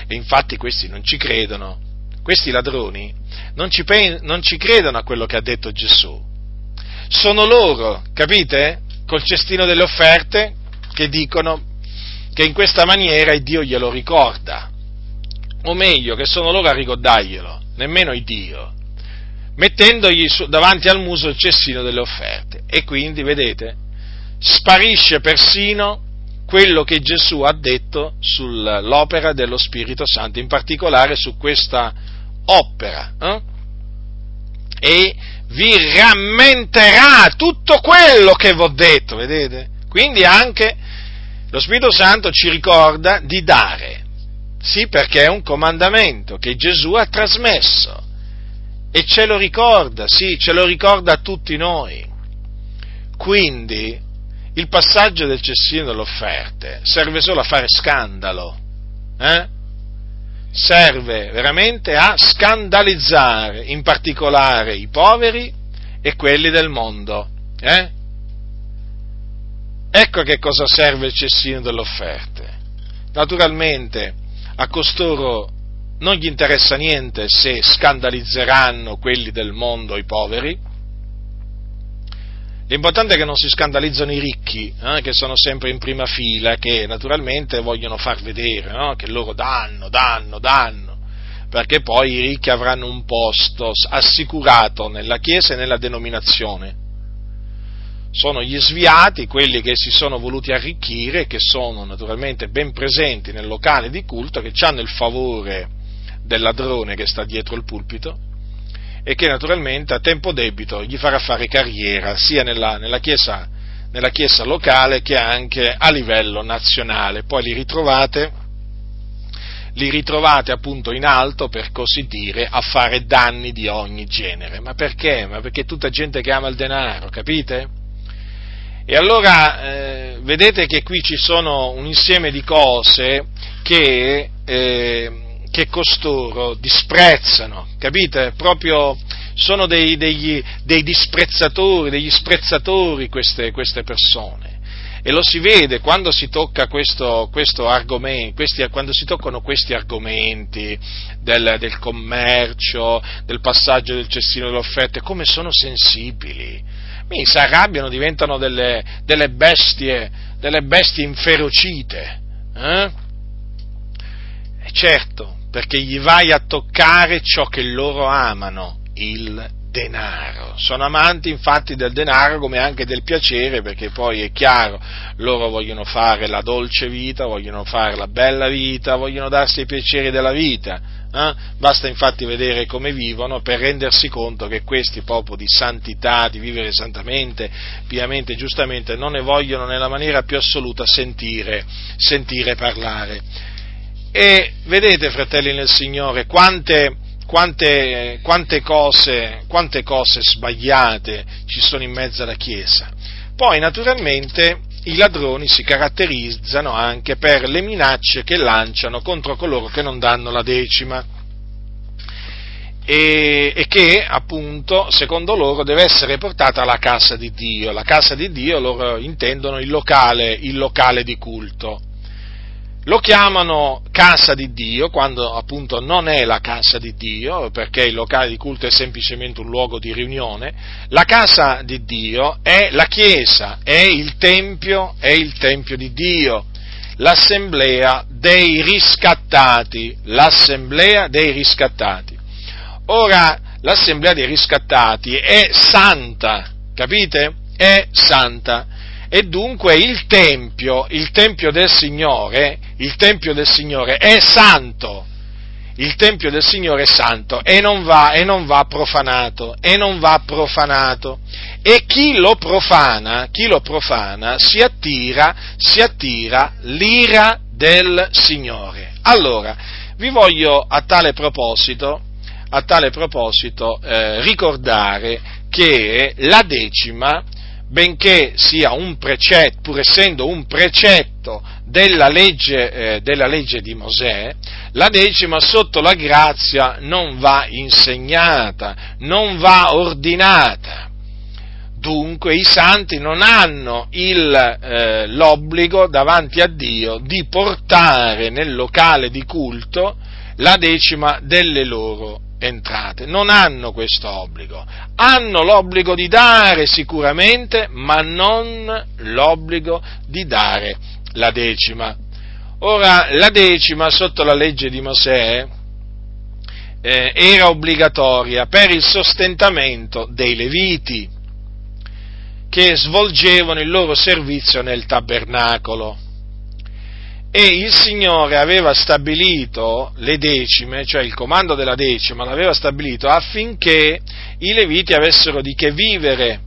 E infatti questi non ci credono. Questi ladroni non ci, pen- non ci credono a quello che ha detto Gesù. Sono loro, capite? Col cestino delle offerte che dicono che in questa maniera il Dio glielo ricorda. O meglio, che sono loro a ricordarglielo, nemmeno il Dio mettendogli davanti al muso il cestino delle offerte. E quindi, vedete, sparisce persino quello che Gesù ha detto sull'opera dello Spirito Santo, in particolare su questa opera. Eh? E vi rammenterà tutto quello che vi ho detto, vedete? Quindi anche lo Spirito Santo ci ricorda di dare, sì, perché è un comandamento che Gesù ha trasmesso e ce lo ricorda, sì, ce lo ricorda a tutti noi. Quindi il passaggio del cestino delle offerte serve solo a fare scandalo, eh? serve veramente a scandalizzare in particolare i poveri e quelli del mondo. Eh? Ecco che cosa serve il cestino delle offerte. Naturalmente a costoro non gli interessa niente se scandalizzeranno quelli del mondo i poveri. L'importante è che non si scandalizzano i ricchi, eh, che sono sempre in prima fila, che naturalmente vogliono far vedere no? che loro danno, danno, danno, perché poi i ricchi avranno un posto assicurato nella Chiesa e nella denominazione. sono gli sviati, quelli che si sono voluti arricchire, che sono naturalmente ben presenti nel locale di culto, che hanno il favore del ladrone che sta dietro il pulpito e che naturalmente a tempo debito gli farà fare carriera sia nella, nella, chiesa, nella chiesa locale che anche a livello nazionale. Poi li ritrovate li ritrovate appunto in alto, per così dire, a fare danni di ogni genere. Ma perché? Ma perché tutta gente che ama il denaro, capite? E allora eh, vedete che qui ci sono un insieme di cose che, eh, che costoro disprezzano, capite? Proprio sono dei, degli, dei disprezzatori, degli sprezzatori queste, queste persone e lo si vede quando si questo, questo questi, quando si toccano questi argomenti del, del, commercio, del passaggio del cestino delle offerte, come sono sensibili. Mi si arrabbiano, diventano delle, delle bestie, delle bestie inferocite. Eh? E certo, perché gli vai a toccare ciò che loro amano, il denaro. Sono amanti infatti del denaro come anche del piacere perché poi è chiaro, loro vogliono fare la dolce vita, vogliono fare la bella vita, vogliono darsi i piaceri della vita. Eh? Basta infatti vedere come vivono per rendersi conto che questi proprio di santità, di vivere santamente, piamente, giustamente, non ne vogliono nella maniera più assoluta sentire, sentire parlare. E vedete, fratelli nel Signore, quante, quante, quante, cose, quante cose sbagliate ci sono in mezzo alla Chiesa. Poi naturalmente i ladroni si caratterizzano anche per le minacce che lanciano contro coloro che non danno la decima e, che appunto secondo loro deve essere portata alla casa di Dio. La casa di Dio loro intendono il locale, il locale di culto. Lo chiamano casa di Dio quando appunto non è la casa di Dio, perché il locale di culto è semplicemente un luogo di riunione. La casa di Dio è la chiesa, è il tempio, è il tempio di Dio, l'assemblea dei riscattati, l'assemblea dei riscattati. Ora, l'assemblea dei riscattati è santa, capite? È santa e dunque il Tempio, il Tempio del Signore, il Tempio del Signore è santo, il Tempio del Signore è santo e non va, e non va profanato, e non va profanato. E chi lo profana, chi lo profana si attira, si attira l'ira del Signore. Allora, vi voglio a tale proposito, a tale proposito eh, ricordare che la decima benché sia un precetto, pur essendo un precetto della legge, eh, della legge di Mosè, la decima sotto la grazia non va insegnata, non va ordinata. Dunque i santi non hanno il, eh, l'obbligo davanti a Dio di portare nel locale di culto la decima delle loro entrate, non hanno questo obbligo, hanno l'obbligo di dare sicuramente, ma non l'obbligo di dare la decima. Ora, la decima sotto la legge di Mosè eh, era obbligatoria per il sostentamento dei leviti che svolgevano il loro servizio nel tabernacolo e il Signore aveva stabilito le decime, cioè il comando della decima, l'aveva stabilito affinché i Leviti avessero di che vivere,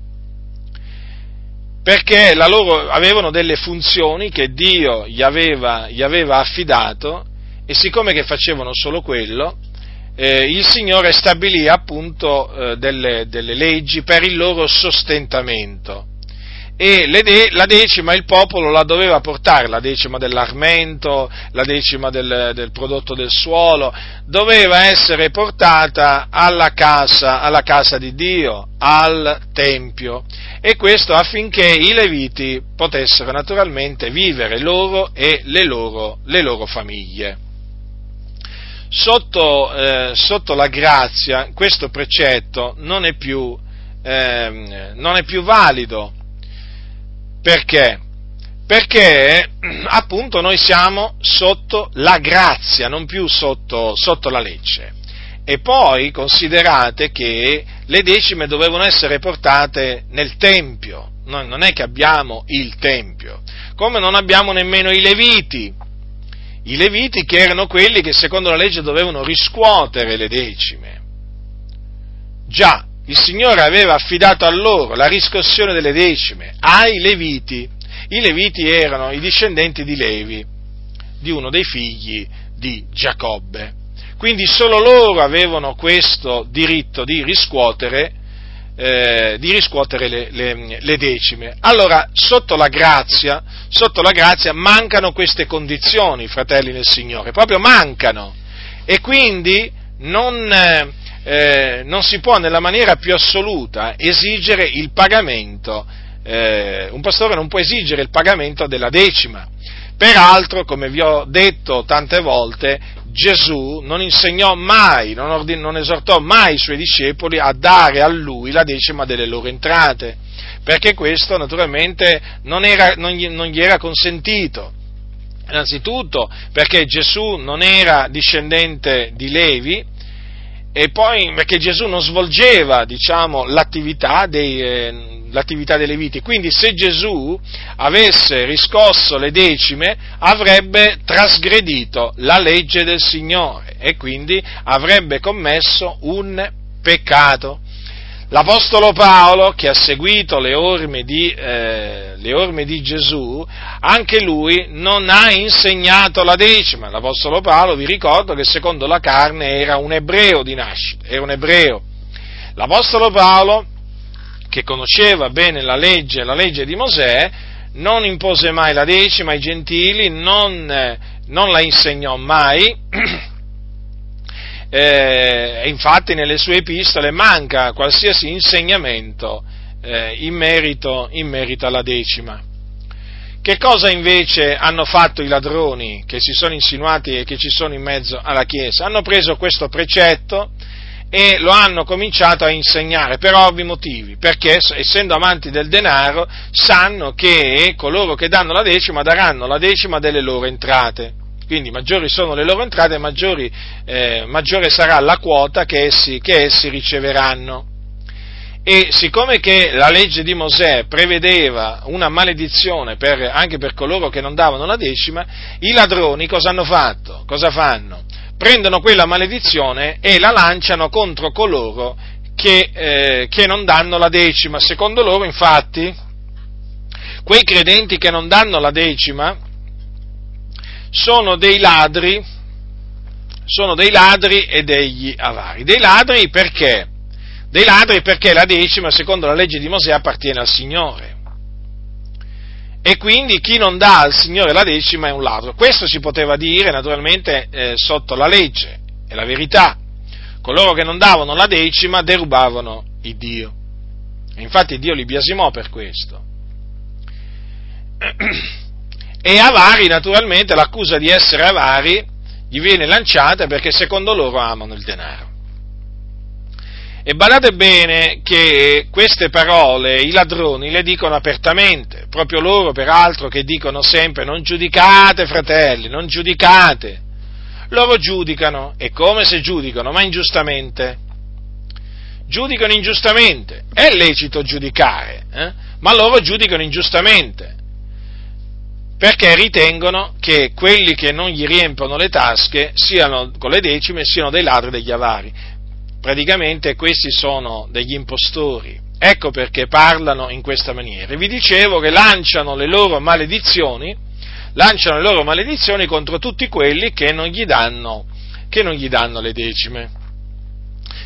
perché loro avevano delle funzioni che Dio gli aveva, gli aveva affidato e siccome che facevano solo quello, eh, il Signore stabilì appunto eh, delle, delle leggi per il loro sostentamento e de- la decima il popolo la doveva portare, la decima dell'armento, la decima del, del prodotto del suolo, doveva essere portata alla casa, alla casa di Dio, al Tempio, e questo affinché i Leviti potessero naturalmente vivere loro e le loro, le loro famiglie. Sotto, eh, sotto, la grazia questo precetto non è più, eh, non è più valido, perché? Perché appunto noi siamo sotto la grazia, non più sotto, sotto la legge. E poi considerate che le decime dovevano essere portate nel Tempio, noi non è che abbiamo il Tempio, come non abbiamo nemmeno i Leviti, i Leviti che erano quelli che secondo la legge dovevano riscuotere le decime. Già, il Signore aveva affidato a loro la riscossione delle decime, ai Leviti. I Leviti erano i discendenti di Levi, di uno dei figli di Giacobbe. Quindi solo loro avevano questo diritto di riscuotere, eh, di riscuotere le, le, le, decime. Allora, sotto la, grazia, sotto la grazia mancano queste condizioni, fratelli del Signore, proprio mancano. E quindi non, eh, non si può nella maniera più assoluta esigere il pagamento, eh, un pastore non può esigere il pagamento della decima. Peraltro, come vi ho detto tante volte, Gesù non insegnò mai, non, ordin- non, esortò mai i suoi discepoli a dare a lui la decima delle loro entrate, perché questo naturalmente non, era, non, gli, non gli era consentito. Innanzitutto perché Gesù non era discendente di Levi, e poi perché Gesù non svolgeva diciamo, l'attività, dei, eh, l'attività dei Leviti, quindi se Gesù avesse riscosso le decime avrebbe trasgredito la legge del Signore e quindi avrebbe commesso un peccato. L'Apostolo Paolo, che ha seguito le orme, di, eh, le orme di Gesù, anche lui non ha insegnato la decima. L'Apostolo Paolo, vi ricordo che secondo la carne era un ebreo di nascita, era un ebreo. L'Apostolo Paolo, che conosceva bene la legge, la legge di Mosè, non impose mai la decima ai gentili, non, eh, non la insegnò mai, eh, infatti nelle sue epistole manca qualsiasi insegnamento eh, in, merito, in merito alla decima. Che cosa invece hanno fatto i ladroni che si sono insinuati e che ci sono in mezzo alla Chiesa? Hanno preso questo precetto e lo hanno cominciato a insegnare per ovvi motivi, perché essendo amanti del denaro sanno che coloro che danno la decima daranno la decima delle loro entrate quindi maggiori sono le loro entrate, maggiori, eh, maggiore sarà la quota che essi, che essi riceveranno. E siccome che la legge di Mosè prevedeva una maledizione per, anche per coloro che non davano la decima, i ladroni cosa hanno fatto? Cosa fanno? Prendono quella maledizione e la lanciano contro coloro che, eh, che non danno la decima. Secondo loro, infatti, quei credenti che non danno la decima, sono dei ladri, sono dei ladri e degli avari. Dei ladri perché? Dei ladri perché la decima, secondo la legge di Mosè, appartiene al Signore. E quindi chi non dà al Signore la decima è un ladro. Questo si poteva dire naturalmente eh, sotto la legge, è la verità. Coloro che non davano la decima derubavano il Dio. E infatti Dio li biasimò per questo. E avari, naturalmente, l'accusa di essere avari gli viene lanciata perché secondo loro amano il denaro. E badate bene che queste parole i ladroni le dicono apertamente, proprio loro peraltro che dicono sempre non giudicate fratelli, non giudicate. Loro giudicano, e come se giudicano, ma ingiustamente. Giudicano ingiustamente, è lecito giudicare, eh? ma loro giudicano ingiustamente perché ritengono che quelli che non gli riempiono le tasche siano, con le decime siano dei ladri e degli avari. Praticamente questi sono degli impostori. Ecco perché parlano in questa maniera. Vi dicevo che lanciano le loro maledizioni, lanciano le loro maledizioni contro tutti quelli che non gli danno, non gli danno le decime,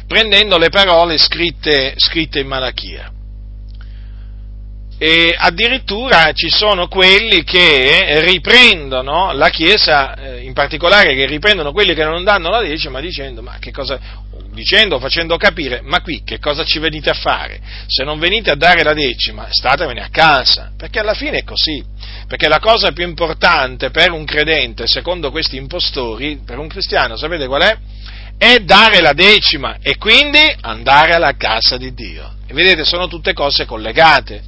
prendendo le parole scritte, scritte in Malachia e addirittura ci sono quelli che riprendono la Chiesa, eh, in particolare che riprendono quelli che non danno la decima dicendo, ma che cosa, dicendo, facendo capire, ma qui che cosa ci venite a fare? Se non venite a dare la decima, statevene a casa, perché alla fine è così, perché la cosa più importante per un credente, secondo questi impostori, per un cristiano, sapete qual è? È dare la decima e quindi andare alla casa di Dio. E vedete, sono tutte cose collegate.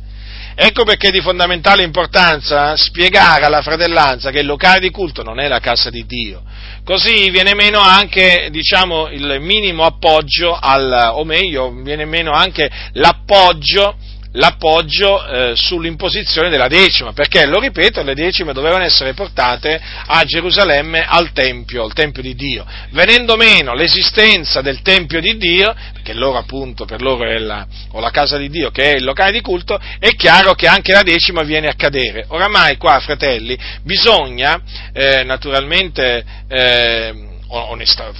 Ecco perché è di fondamentale importanza spiegare alla fratellanza che il locale di culto non è la casa di Dio. Così viene meno anche, diciamo, il minimo appoggio al, o meglio, viene meno anche l'appoggio l'appoggio eh, sull'imposizione della decima, perché, lo ripeto, le decime dovevano essere portate a Gerusalemme al Tempio, al Tempio di Dio. Venendo meno l'esistenza del Tempio di Dio, perché loro appunto, per loro è la, o la casa di Dio che è il locale di culto, è chiaro che anche la decima viene a cadere. Oramai qua, fratelli, bisogna eh, naturalmente eh, onesta,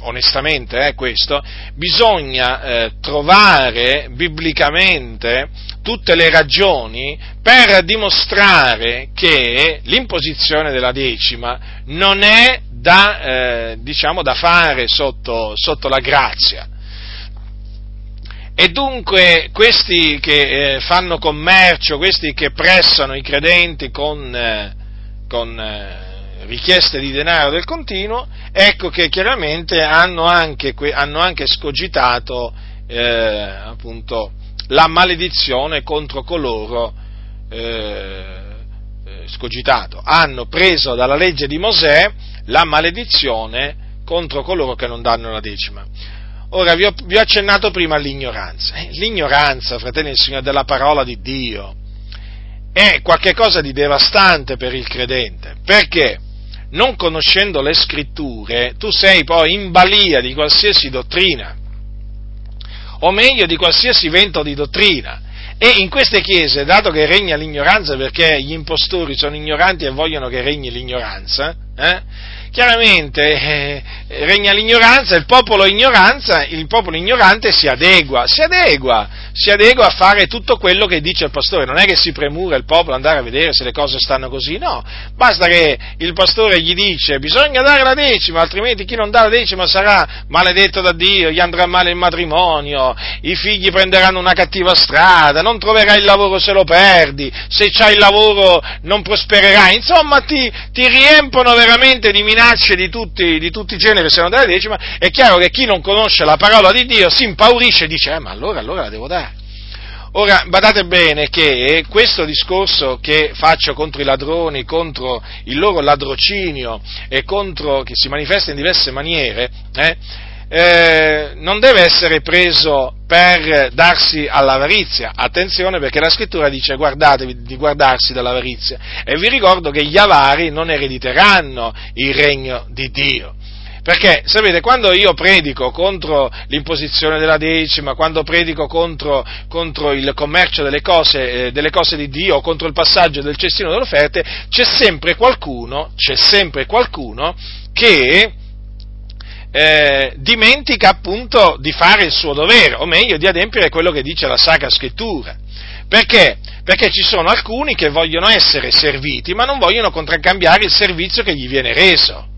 onestamente eh, questo, bisogna eh, trovare biblicamente tutte le ragioni per dimostrare che l'imposizione della decima non è da, eh, diciamo, da fare sotto, sotto, la grazia. E dunque questi che eh, fanno commercio, questi che pressano i credenti con, eh, con eh, richieste di denaro del continuo, ecco che chiaramente hanno anche, hanno anche scogitato eh, appunto, la maledizione contro coloro eh, eh, scogitato, hanno preso dalla legge di Mosè la maledizione contro coloro che non danno la decima. Ora vi ho, vi ho accennato prima all'ignoranza. Eh, l'ignoranza, fratelli del Signore, della parola di Dio è qualcosa di devastante per il credente. Perché? Non conoscendo le scritture, tu sei poi in balia di qualsiasi dottrina, o meglio di qualsiasi vento di dottrina. E in queste chiese, dato che regna l'ignoranza perché gli impostori sono ignoranti e vogliono che regni l'ignoranza, eh, chiaramente eh, regna l'ignoranza, il popolo, il popolo ignorante si adegua, si adegua, si adegua a fare tutto quello che dice il pastore, non è che si premura il popolo andare a vedere se le cose stanno così, no, basta che il pastore gli dice bisogna dare la decima, altrimenti chi non dà la decima sarà maledetto da Dio, gli andrà male il matrimonio, i figli prenderanno una cattiva strada, non troverai il lavoro se lo perdi, se c'hai il lavoro non prospererai, insomma ti, ti riempono veramente di minacce di tutti, di tutti i generi se non dà la decima, è chiaro che chi non conosce la parola di Dio si impaurisce e dice eh, ma allora, allora la devo dare Ora, badate bene che questo discorso che faccio contro i ladroni, contro il loro ladrocinio e contro, che si manifesta in diverse maniere, eh, eh, non deve essere preso per darsi all'avarizia. Attenzione perché la scrittura dice guardatevi di guardarsi dall'avarizia e vi ricordo che gli avari non erediteranno il regno di Dio. Perché, sapete, quando io predico contro l'imposizione della decima, quando predico contro, contro il commercio delle cose, eh, delle cose, di Dio, contro il passaggio del cestino delle offerte, c'è sempre qualcuno, c'è sempre qualcuno che eh, dimentica appunto di fare il suo dovere, o meglio di adempiere quello che dice la Sacra Scrittura. Perché? Perché ci sono alcuni che vogliono essere serviti, ma non vogliono contraccambiare il servizio che gli viene reso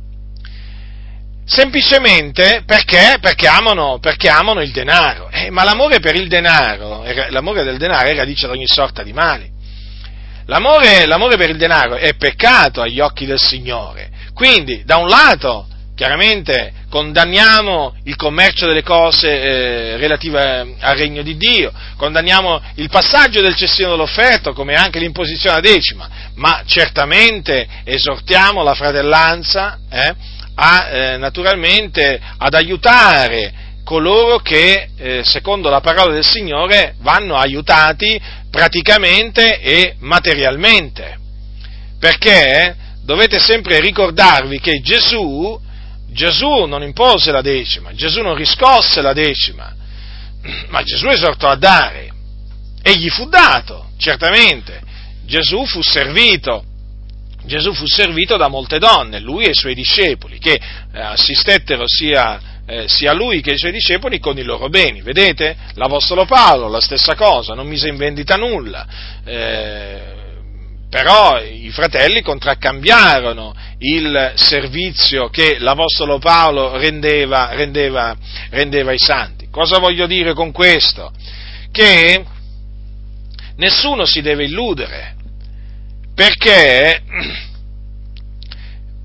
semplicemente perché, perché, amano, perché amano, il denaro. Eh, ma l'amore per il denaro, l'amore del denaro è radice di ogni sorta di mali. L'amore, l'amore per il denaro è peccato agli occhi del Signore. Quindi, da un lato, chiaramente condanniamo il commercio delle cose eh, relative al regno di Dio, condanniamo il passaggio del cestino dell'offerto come anche l'imposizione a decima, ma certamente esortiamo la fratellanza eh, a, eh, naturalmente ad aiutare coloro che, eh, secondo la parola del Signore, vanno aiutati praticamente e materialmente. Perché dovete sempre ricordarvi che Gesù, Gesù non impose la decima, Gesù non riscosse la decima, ma Gesù esortò a dare e gli fu dato, certamente. Gesù fu servito Gesù fu servito da molte donne, lui e i suoi discepoli, che eh, assistettero sia, eh, sia lui che i suoi discepoli con i loro beni. Vedete? L'Apostolo Paolo, la stessa cosa, non mise in vendita nulla. Eh, però i fratelli contraccambiarono il servizio che l'Apostolo Paolo rendeva, rendeva, rendeva ai santi. Cosa voglio dire con questo? Che nessuno si deve illudere, perché,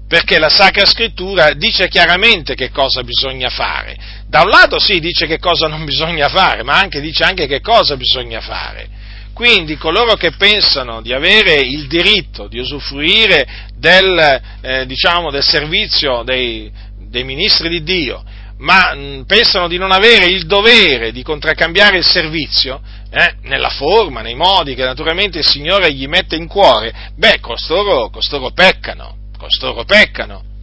perché la Sacra Scrittura dice chiaramente che cosa bisogna fare. Da un lato sì, dice che cosa non bisogna fare, ma anche, dice anche che cosa bisogna fare. Quindi coloro che pensano di avere il diritto di usufruire del, eh, diciamo, del servizio dei, dei ministri di Dio, ma mh, pensano di non avere il dovere di contraccambiare il servizio, eh, nella forma, nei modi che naturalmente il Signore gli mette in cuore, beh, costoro, costoro peccano, costoro peccano.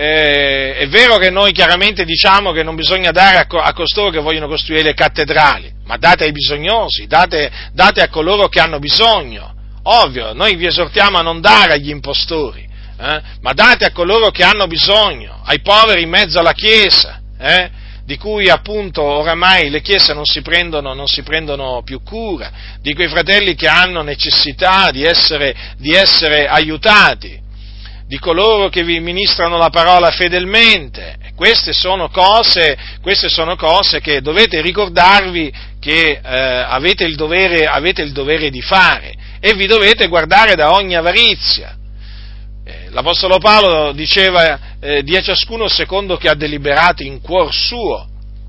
Eh, è vero che noi chiaramente diciamo che non bisogna dare a, co- a, costoro che vogliono costruire le cattedrali, ma date ai bisognosi, date, date a coloro che hanno bisogno. Ovvio, noi vi esortiamo a non dare agli impostori, eh, ma date a coloro che hanno bisogno, ai poveri in mezzo alla Chiesa. Eh? di cui appunto oramai le chiese non si, prendono, non si prendono più cura, di quei fratelli che hanno necessità di essere, di essere aiutati, di coloro che vi ministrano la parola fedelmente. Queste sono cose, queste sono cose che dovete ricordarvi che eh, avete, il dovere, avete il dovere di fare e vi dovete guardare da ogni avarizia. Eh, L'Apostolo Paolo diceva eh, dia ciascuno secondo che ha deliberato in cuor suo,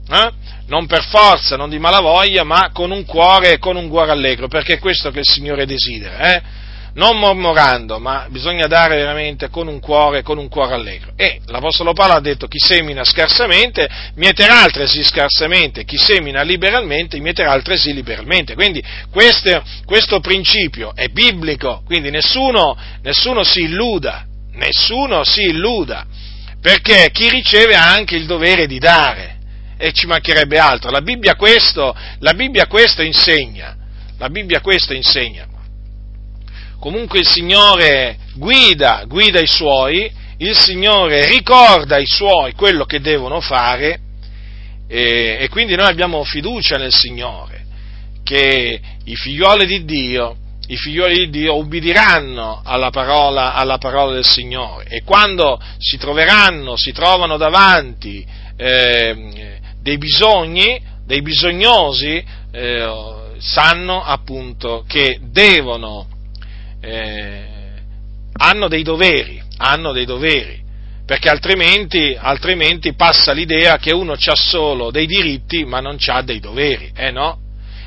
eh? non per forza, non di malavoglia, ma con un cuore, con un cuore allegro, perché è questo che il Signore desidera. Eh? Non mormorando, ma bisogna dare veramente con un cuore, con un cuore allegro. E l'Apostolo Paolo ha detto chi semina scarsamente mieterà altresì scarsamente, chi semina liberalmente mieterà altresì liberalmente. Quindi questo, questo principio è biblico, quindi nessuno, nessuno si illuda, nessuno si illuda, perché chi riceve ha anche il dovere di dare, e ci mancherebbe altro. La Bibbia questo, la Bibbia questo insegna, la Bibbia questo insegna comunque il Signore guida, guida i suoi, il Signore ricorda ai suoi quello che devono fare e, e quindi noi abbiamo fiducia nel Signore, che i figlioli di Dio, i figlioli di Dio ubbidiranno alla parola, alla parola, del Signore. E quando si troveranno, si trovano davanti eh, dei bisogni, dei bisognosi, eh, sanno appunto che devono eh, hanno dei doveri, hanno dei doveri, perché altrimenti, altrimenti passa l'idea che uno ha solo dei diritti ma non ha dei doveri, eh no?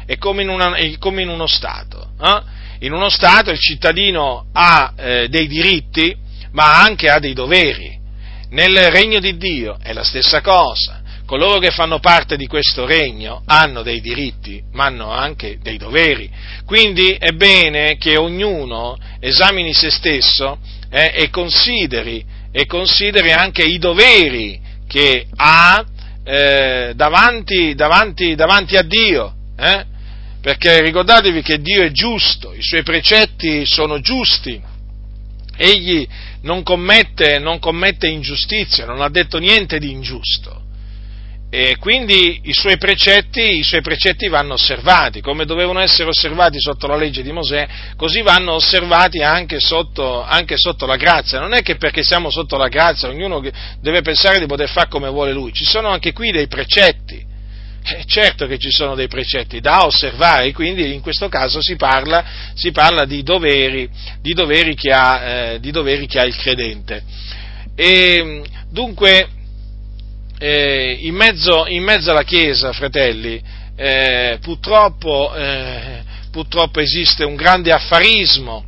È come in, una, è come in uno Stato. Eh? In uno Stato il cittadino ha eh, dei diritti ma anche ha dei doveri. Nel regno di Dio è la stessa cosa coloro che fanno parte di questo regno hanno dei diritti, ma hanno anche dei doveri. Quindi è bene che ognuno esamini se stesso eh, e, consideri, e, consideri, anche i doveri che ha eh, davanti, davanti, davanti, a Dio. Eh? Perché ricordatevi che Dio è giusto, i suoi precetti sono giusti, egli non commette, non commette ingiustizia, non ha detto niente di ingiusto. E quindi i suoi, precetti, i suoi precetti vanno osservati, come dovevano essere osservati sotto la legge di Mosè, così vanno osservati anche sotto, anche sotto, la grazia. Non è che perché siamo sotto la grazia ognuno deve pensare di poter fare come vuole lui, ci sono anche qui dei precetti. Eh, certo che ci sono dei precetti da osservare, quindi in questo caso si parla, si parla di, doveri, di, doveri ha, eh, di, doveri che ha, il credente. E, dunque, eh, in, mezzo, in, mezzo, alla Chiesa, fratelli, eh, purtroppo, eh, purtroppo, esiste un grande affarismo,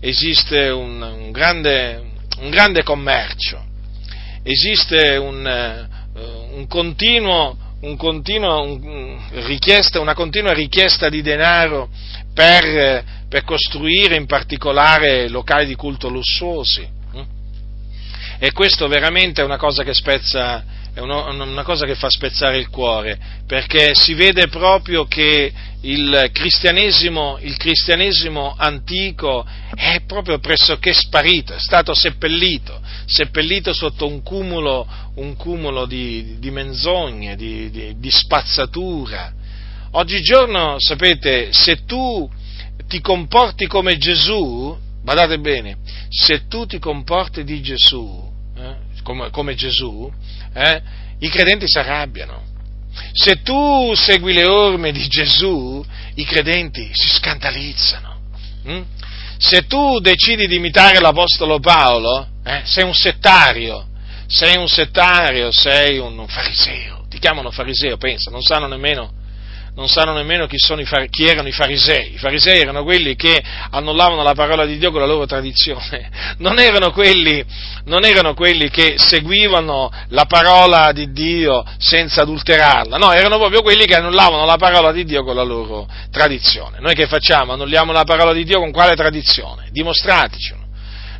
esiste un, un, grande, un grande, commercio, esiste un, eh, un continuo, continuo una continua richiesta di denaro per, per costruire in particolare locali di culto lussuosi. E questo veramente è una cosa che spezza, è una cosa che fa spezzare il cuore, perché si vede proprio che il cristianesimo, il cristianesimo antico è proprio pressoché sparito, è stato seppellito, seppellito sotto un cumulo, un cumulo di, di, menzogne, di, di, di spazzatura. Oggigiorno, sapete, se tu ti comporti come Gesù, badate bene, se tu ti comporti di Gesù, eh, come, come Gesù, eh, i credenti si arrabbiano. Se tu segui le orme di Gesù, i credenti si scandalizzano. Hm? Se tu decidi di imitare l'Apostolo Paolo, eh, sei un settario, sei un settario, sei un fariseo, ti chiamano fariseo, pensa, non sanno nemmeno, non sanno nemmeno chi, i, chi, erano i farisei. I farisei erano quelli che annullavano la parola di Dio con la loro tradizione, non erano quelli, non erano quelli che seguivano la parola di Dio senza adulterarla, no, erano proprio quelli che annullavano la parola di Dio con la loro tradizione. Noi che facciamo? Annulliamo la parola di Dio con quale tradizione? Dimostratecelo.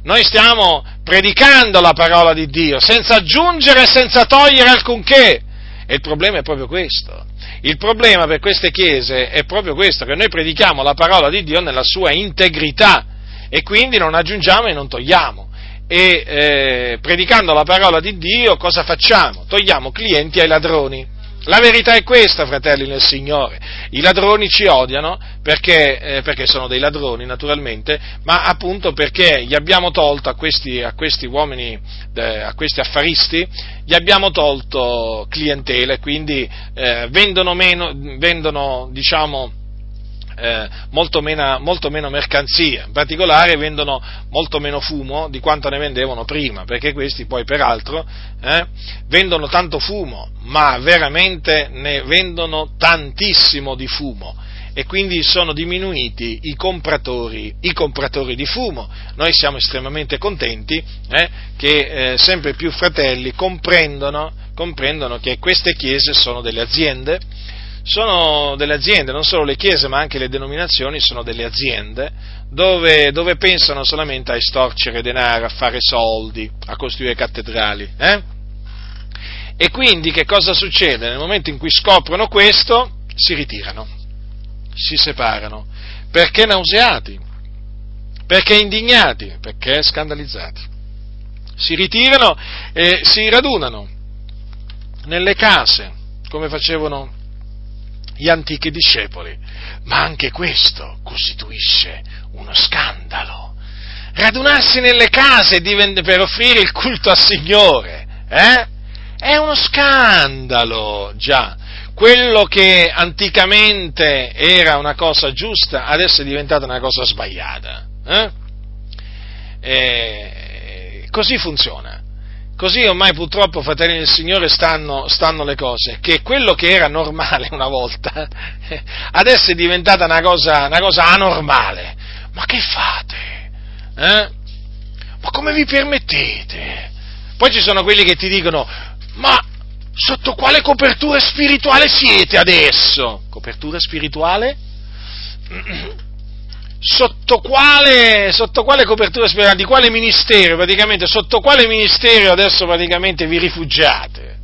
Noi stiamo predicando la parola di Dio senza aggiungere e senza togliere alcunché. E il problema è proprio questo. Il problema per queste chiese è proprio questo, che noi predichiamo la parola di Dio nella sua integrità e quindi non aggiungiamo e non togliamo. E eh, predicando la parola di Dio cosa facciamo? Togliamo clienti ai ladroni. La verità è questa, fratelli nel Signore. I ladroni ci odiano perché, eh, perché, sono dei ladroni, naturalmente, ma appunto perché gli abbiamo tolto a questi, a questi uomini, eh, a questi affaristi, gli abbiamo tolto clientele, quindi eh, vendono meno, vendono, diciamo, eh, molto, meno, molto, meno, mercanzia, in particolare vendono molto meno fumo di quanto ne vendevano prima, perché questi poi peraltro eh, vendono tanto fumo, ma veramente ne vendono tantissimo di fumo e quindi sono diminuiti i compratori, i compratori di fumo. Noi siamo estremamente contenti eh, che eh, sempre più fratelli comprendono, comprendono che queste chiese sono delle aziende sono delle aziende, non solo le chiese ma anche le denominazioni sono delle aziende dove, dove pensano solamente a estorcere denaro, a fare soldi, a costruire cattedrali. Eh? E quindi che cosa succede? Nel momento in cui scoprono questo, si ritirano, si separano, perché nauseati, perché indignati, perché scandalizzati. Si ritirano e si radunano nelle case, come facevano gli antichi discepoli. Ma anche questo costituisce uno scandalo. Radunarsi nelle case per offrire il culto al Signore, eh? È uno scandalo, già. Quello che anticamente era una cosa giusta, adesso è diventata una cosa sbagliata. Eh? E così funziona. Così ormai purtroppo, fratelli del Signore, stanno, stanno, le cose, che quello che era normale una volta, adesso è diventata una cosa, una cosa anormale. Ma che fate? Eh? Ma come vi permettete? Poi ci sono quelli che ti dicono, ma sotto quale copertura spirituale siete adesso? Copertura spirituale? sotto quale, sotto quale copertura spirituale, di quale ministero, praticamente, sotto quale ministero adesso praticamente vi rifugiate?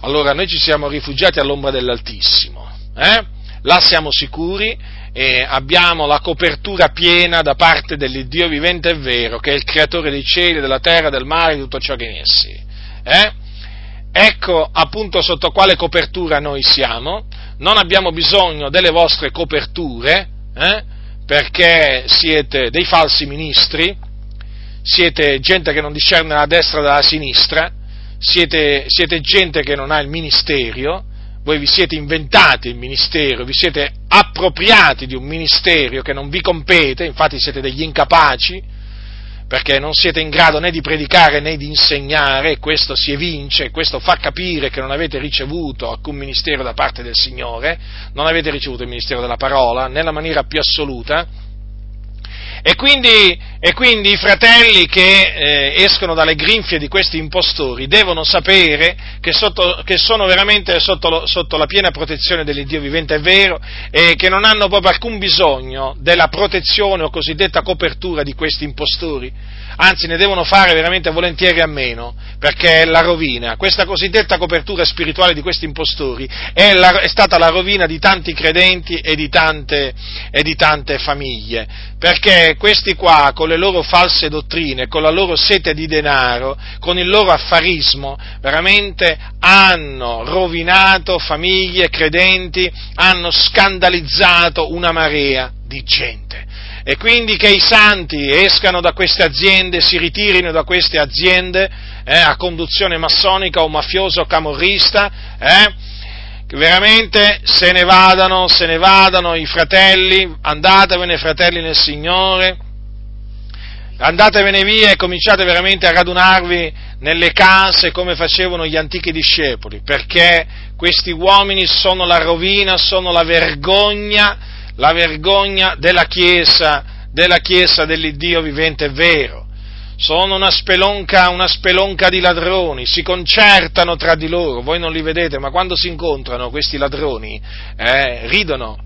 Allora, noi ci siamo rifugiati all'ombra dell'Altissimo, eh? là siamo sicuri e abbiamo la copertura piena da parte dell'Iddio vivente e vero, che è il creatore dei cieli, della terra, del mare di tutto ciò che in essi. Eh? Ecco appunto sotto quale copertura noi siamo, non abbiamo bisogno delle vostre coperture, eh? Perché siete dei falsi ministri, siete gente che non discerne la destra dalla sinistra, siete, siete gente che non ha il ministero, voi vi siete inventati il ministero, vi siete appropriati di un ministero che non vi compete, infatti siete degli incapaci, perché non siete in grado né di predicare né di insegnare, questo si evince, questo fa capire che non avete ricevuto alcun ministero da parte del Signore, non avete ricevuto il ministero della parola nella maniera più assoluta, e quindi, e quindi, i fratelli che eh, escono dalle grinfie di questi impostori devono sapere che, sotto, che sono veramente sotto, sotto, la piena protezione dell'Iddio vivente è vero e che non hanno proprio alcun bisogno della protezione o cosiddetta copertura di questi impostori anzi ne devono fare veramente volentieri a meno, perché è la rovina. Questa cosiddetta copertura spirituale di questi impostori è, la, è stata la rovina di tanti credenti e di, tante, e di tante famiglie, perché questi qua, con le loro false dottrine, con la loro sete di denaro, con il loro affarismo, veramente hanno rovinato famiglie, credenti, hanno scandalizzato una marea di gente. E quindi che i santi escano da queste aziende, si ritirino da queste aziende eh, a conduzione massonica o mafiosa o camorrista, eh, veramente se ne vadano, se ne vadano i fratelli, andatevene fratelli nel Signore, andatevene via e cominciate veramente a radunarvi nelle case come facevano gli antichi discepoli, perché questi uomini sono la rovina, sono la vergogna, la vergogna della Chiesa, della Chiesa dell'Iddio vivente e vero. Sono una spelonca, una spelonca di ladroni, si concertano tra di loro, voi non li vedete, ma quando si incontrano questi ladroni, eh, ridono,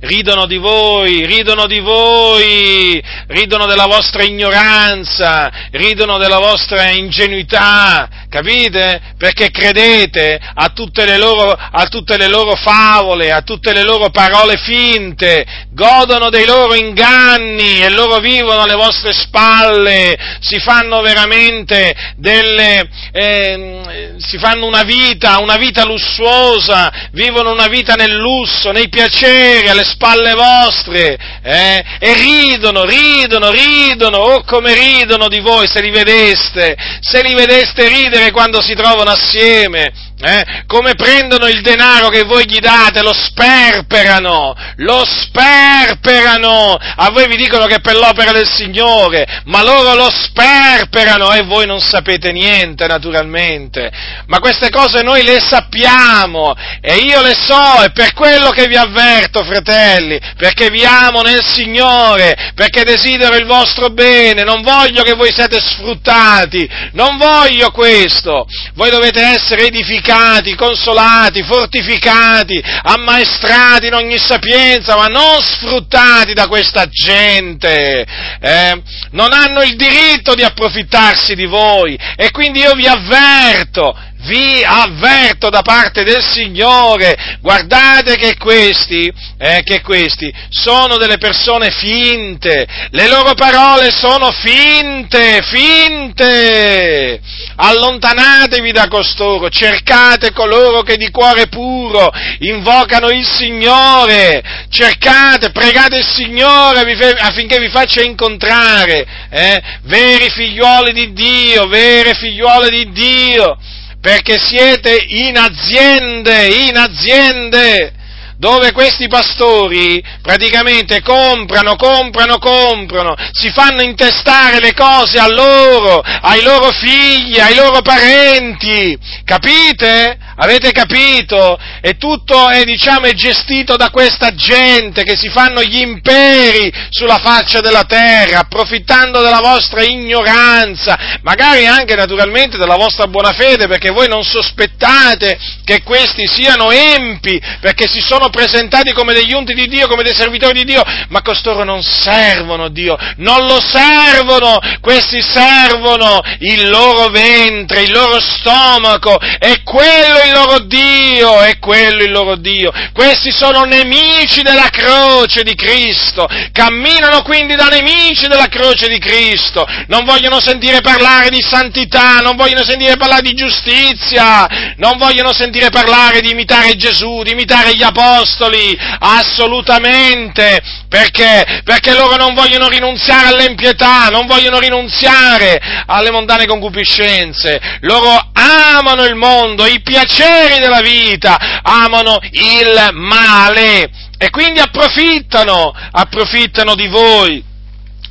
ridono di voi, ridono di voi, ridono della vostra ignoranza, ridono della vostra ingenuità, capite? Perché credete a tutte le loro, a tutte le loro favole, a tutte le loro parole finte, godono dei loro inganni e loro vivono alle vostre spalle, si fanno veramente delle, eh, si fanno una vita, una vita lussuosa, vivono una vita nel lusso, nei piaceri, alle spalle vostre, eh? e ridono, ridono, ridono, oh come ridono di voi se li vedeste, se li vedeste ridere quando si trovano assieme, eh? come prendono il denaro che voi gli date, lo sperperano, lo sperperano, a voi vi dicono che è per l'opera del Signore, ma loro lo sperperano e voi non sapete niente naturalmente, ma queste cose noi le sappiamo e io le so e per quello che vi avverto fratelli, perché vi amo nel Signore, perché desidero il vostro bene, non voglio che voi siate sfruttati, non voglio questo, voi dovete essere edificati, edificati, consolati, fortificati, ammaestrati in ogni sapienza, ma non sfruttati da questa gente. Eh? Non hanno il diritto di approfittarsi di voi e quindi io vi avverto, vi avverto da parte del Signore, guardate che questi, eh, che questi sono delle persone finte, le loro parole sono finte, finte. Allontanatevi da costoro, cercate coloro che di cuore puro invocano il Signore, cercate, pregate il Signore affinché vi faccia incontrare eh, veri figlioli di Dio, vere figliuole di Dio perché siete in aziende, in aziende, dove questi pastori praticamente comprano, comprano, comprano, si fanno intestare le cose a loro, ai loro figli, ai loro parenti, capite? Avete capito? E tutto è, diciamo, è gestito da questa gente che si fanno gli imperi sulla faccia della terra, approfittando della vostra ignoranza, magari anche naturalmente della vostra buona fede, perché voi non sospettate che questi siano empi, perché si sono presentati come degli unti di Dio, come dei servitori di Dio, ma costoro non servono Dio, non lo servono, questi servono il loro ventre, il loro stomaco, e quello il loro Dio, è quello il loro Dio. Questi sono nemici della croce di Cristo, camminano quindi da nemici della croce di Cristo, non vogliono sentire parlare di santità, non vogliono sentire parlare di giustizia, non vogliono sentire parlare di imitare Gesù, di imitare gli apostoli, assolutamente, perché? Perché loro non vogliono rinunziare all'empietà, non vogliono rinunziare alle mondane concupiscenze, loro amano il mondo, i piaceri piaceri della vita, amano il male e quindi approfittano, approfittano di voi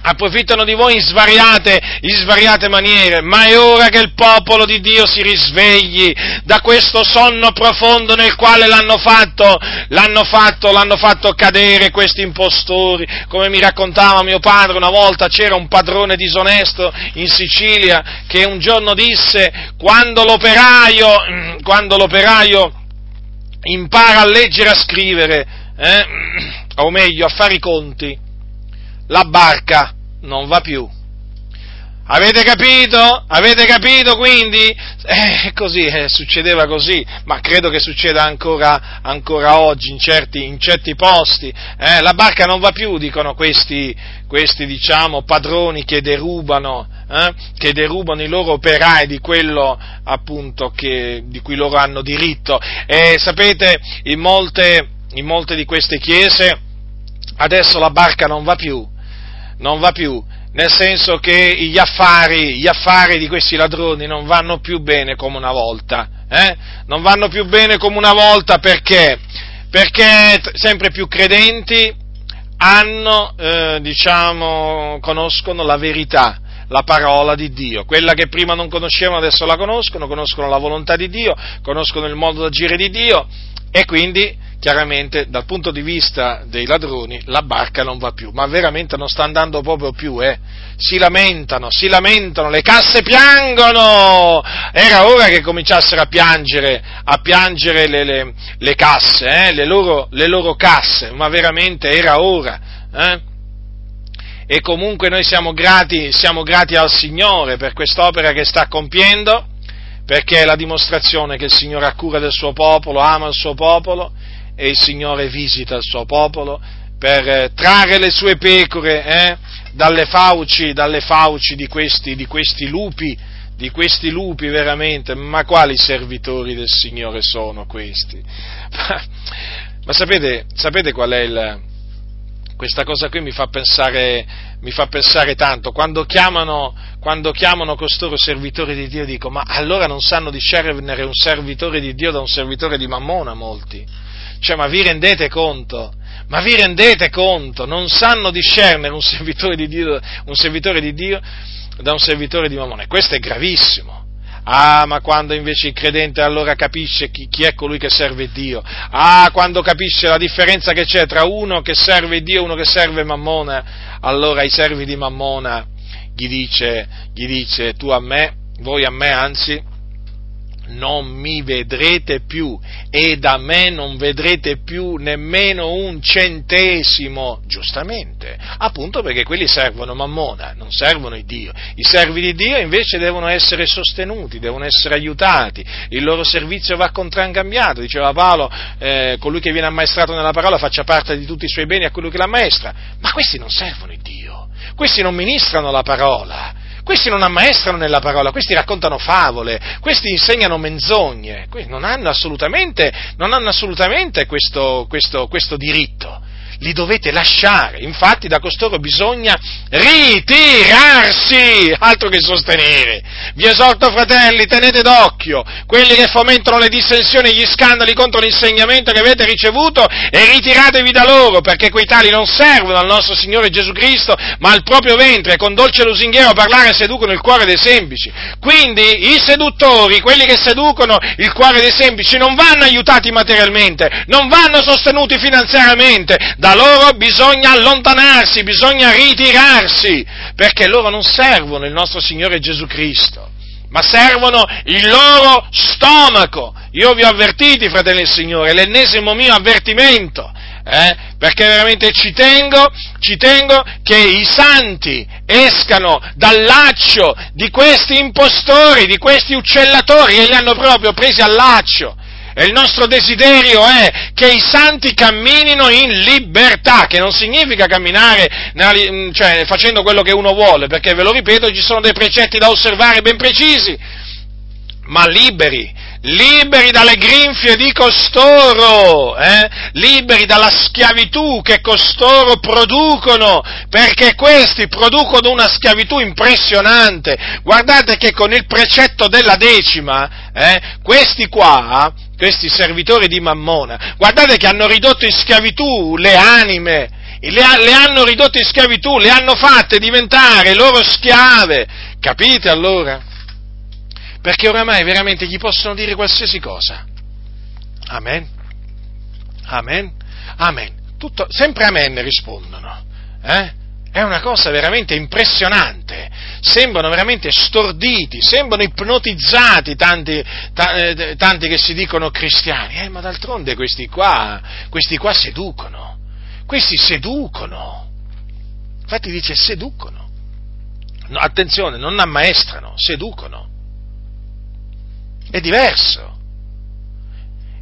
approfittano di voi in svariate, in svariate, maniere, ma è ora che il popolo di Dio si risvegli da questo sonno profondo nel quale l'hanno fatto, l'hanno fatto, l'hanno fatto cadere questi impostori. Come mi raccontava mio padre una volta c'era un padrone disonesto in Sicilia che un giorno disse quando l'operaio, quando l'operaio impara a leggere e a scrivere, eh, o meglio a fare i conti, la barca non va più. Avete capito? Avete capito quindi? Eh, così, eh, succedeva così, ma credo che succeda ancora, ancora oggi in certi, in certi posti. Eh, la barca non va più, dicono questi, questi diciamo, padroni che derubano, eh, che derubano i loro operai di quello appunto che, di cui loro hanno diritto. E sapete, in molte, in molte di queste chiese adesso la barca non va più non va più, nel senso che gli affari, gli affari di questi ladroni non vanno più bene come una volta, eh? non vanno più bene come una volta perché? Perché sempre più credenti hanno, eh, diciamo, conoscono la verità, la parola di Dio. Quella che prima non conoscevano adesso la conoscono, conoscono la volontà di Dio, conoscono il modo d'agire di Dio e quindi chiaramente dal punto di vista dei ladroni la barca non va più, ma veramente non sta andando proprio più, eh. Si lamentano, si lamentano, le casse piangono! Era ora che cominciassero a piangere, a piangere le, le, le casse, eh, le, loro, le, loro, casse, ma veramente era ora. Eh? E comunque noi siamo grati, siamo grati al Signore per quest'opera che sta compiendo, perché è la dimostrazione che il Signore ha cura del suo popolo, ama il suo popolo e il Signore visita il suo popolo per eh, trarre le sue pecore eh, dalle fauci, dalle fauci di, questi, di questi lupi, di questi lupi veramente, ma quali servitori del Signore sono questi? Ma, ma sapete, sapete, qual è il... Questa cosa qui mi fa pensare, mi fa pensare tanto, quando chiamano, quando chiamano costoro servitori di Dio dico, ma allora non sanno discernere un servitore di Dio da un servitore di Mammona molti? Cioè, ma vi rendete conto? Ma vi rendete conto? Non sanno discernere un servitore di Dio, un servitore di Dio da un servitore di Mammone. Questo è gravissimo. Ah, ma quando invece il credente allora capisce chi, chi, è colui che serve Dio. Ah, quando capisce la differenza che c'è tra uno che serve Dio e uno che serve Mammona, allora ai servi di Mammona gli dice, gli dice tu a me, voi a me anzi, non mi vedrete più e da me non vedrete più nemmeno un centesimo, giustamente, appunto perché quelli servono Mammona, non servono il Dio. I servi di Dio invece devono essere sostenuti, devono essere aiutati, il loro servizio va contraccambiato, diceva Paolo, eh, colui che viene ammaestrato nella parola faccia parte di tutti i suoi beni a colui che l'ammaestra, ma questi non servono il Dio, questi non ministrano la parola, questi non ammaestrano nella parola, questi raccontano favole, questi insegnano menzogne, non hanno assolutamente, non hanno assolutamente questo, questo, questo diritto li dovete lasciare, infatti da costoro bisogna ritirarsi, altro che sostenere. Vi esorto fratelli, tenete d'occhio quelli che fomentano le dissensioni e gli scandali contro l'insegnamento che avete ricevuto e ritiratevi da loro, perché quei tali non servono al nostro Signore Gesù Cristo, ma al proprio ventre e con dolce lusinghiero parlare seducono il cuore dei semplici. Quindi i seduttori, quelli che seducono il cuore dei semplici, non vanno aiutati materialmente, non vanno sostenuti finanziariamente, da loro bisogna allontanarsi, bisogna ritirarsi, perché loro non servono il nostro Signore Gesù Cristo, ma servono il loro stomaco. Io vi ho avvertiti, fratelli del Signore, l'ennesimo mio avvertimento, eh, perché veramente ci tengo, ci tengo che i santi escano dal laccio di questi impostori, di questi uccellatori che li hanno proprio presi al laccio e il nostro desiderio è che i santi camminino in libertà, che non significa camminare nella, cioè, facendo quello che uno vuole, perché ve lo ripeto, ci sono dei precetti da osservare ben precisi, ma liberi, liberi dalle grinfie di costoro, eh? liberi dalla schiavitù che costoro producono, perché questi producono una schiavitù impressionante. Guardate che con il precetto della decima, eh, questi qua questi servitori di Mammona, guardate che hanno ridotto in schiavitù le anime, le, le, hanno ridotte in schiavitù, le hanno fatte diventare loro schiave. Capite allora? Perché oramai veramente gli possono dire qualsiasi cosa. Amen. Amen. Amen. Tutto, sempre amen rispondono. Eh? È una cosa veramente impressionante, sembrano veramente storditi, sembrano ipnotizzati tanti, t- eh, tanti che si dicono cristiani, eh, ma d'altronde questi qua, questi qua seducono, questi seducono, infatti dice seducono, no, attenzione, non ammaestrano, seducono, è diverso.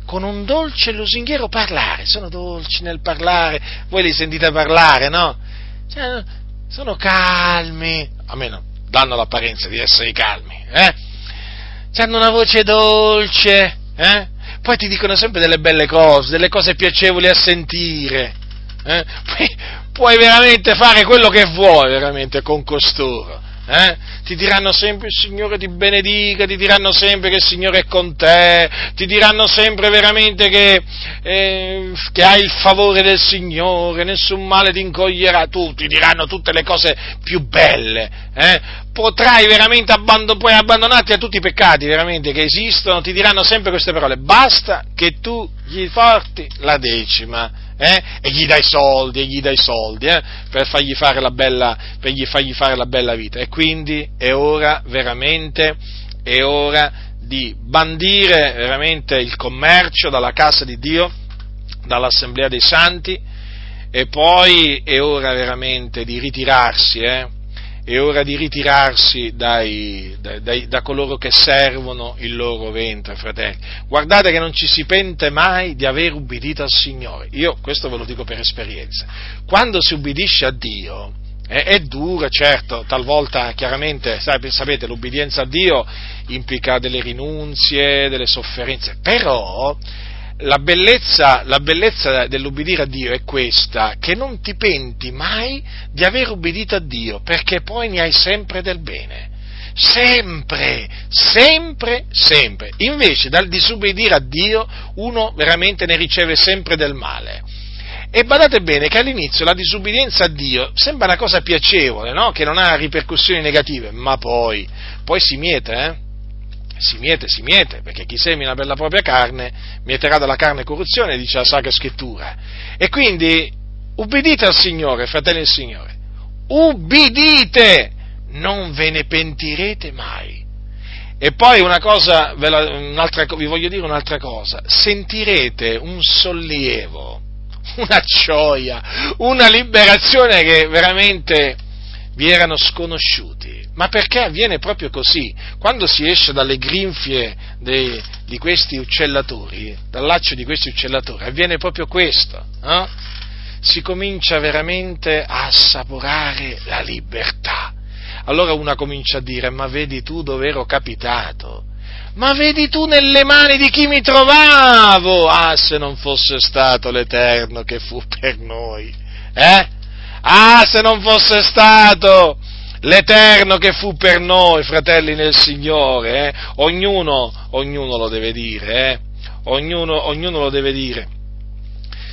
Con un dolce lusinghiero parlare, sono dolci nel parlare, voi li sentite parlare, no? Cioè, sono calmi, almeno danno l'apparenza di essere calmi, eh? hanno una voce dolce, eh? Poi ti dicono sempre delle belle cose, delle cose piacevoli a sentire, eh? Puoi veramente fare quello che vuoi veramente con costoro, Eh? Ti diranno sempre il Signore ti benedica, ti diranno sempre che il Signore è con te, ti diranno sempre veramente che, eh, che hai il favore del Signore, nessun male ti incoglierà, tu, ti diranno tutte le cose più belle, eh? potrai veramente abbandon- puoi abbandonarti a tutti i peccati veramente che esistono, ti diranno sempre queste parole, basta che tu gli porti la decima eh? e gli dai soldi, e gli dai soldi eh? per, fargli fare la bella, per fargli fare la bella vita. E quindi è ora veramente, è ora di bandire veramente il commercio dalla casa di Dio, dall'assemblea dei santi, e poi è ora veramente di ritirarsi, eh? È ora di ritirarsi dai, dai, da coloro che servono il loro ventre, fratelli. Guardate che non ci si pente mai di aver ubbidito al Signore. Io questo ve lo dico per esperienza. Quando si ubbidisce a Dio, è, è duro, certo, talvolta chiaramente, sapete, l'ubbidienza a Dio implica delle rinunzie, delle sofferenze, però la bellezza, la bellezza dell'ubbidire a Dio è questa, che non ti penti mai di aver ubbidito a Dio, perché poi ne hai sempre del bene. Sempre, sempre, sempre. Invece dal disubbidire a Dio uno veramente ne riceve sempre del male. E badate bene che all'inizio la disubbidienza a Dio sembra una cosa piacevole, no? che non ha ripercussioni negative, ma poi, poi si miete, eh? Si miete, si miete, perché chi semina per la propria carne mieterà dalla carne corruzione, dice la Sacra Scrittura. E quindi ubbidite al Signore, fratelli del Signore, ubbidite, non ve ne pentirete mai. E poi una cosa, vi voglio dire un'altra cosa, sentirete un sollievo, una gioia, una liberazione che veramente vi erano sconosciuti. Ma perché avviene proprio così? Quando si esce dalle grinfie dei, di questi uccellatori, dal laccio di questi uccellatori, avviene proprio questo. Eh? Si comincia veramente a assaporare la libertà. Allora una comincia a dire, ma vedi tu dove ero capitato? Ma vedi tu nelle mani di chi mi trovavo? Ah, se non fosse stato l'Eterno che fu per noi. Eh? Ah, se non fosse stato l'Eterno che fu per noi, fratelli nel Signore, eh? ognuno, ognuno, lo deve dire, eh? ognuno, ognuno lo deve dire.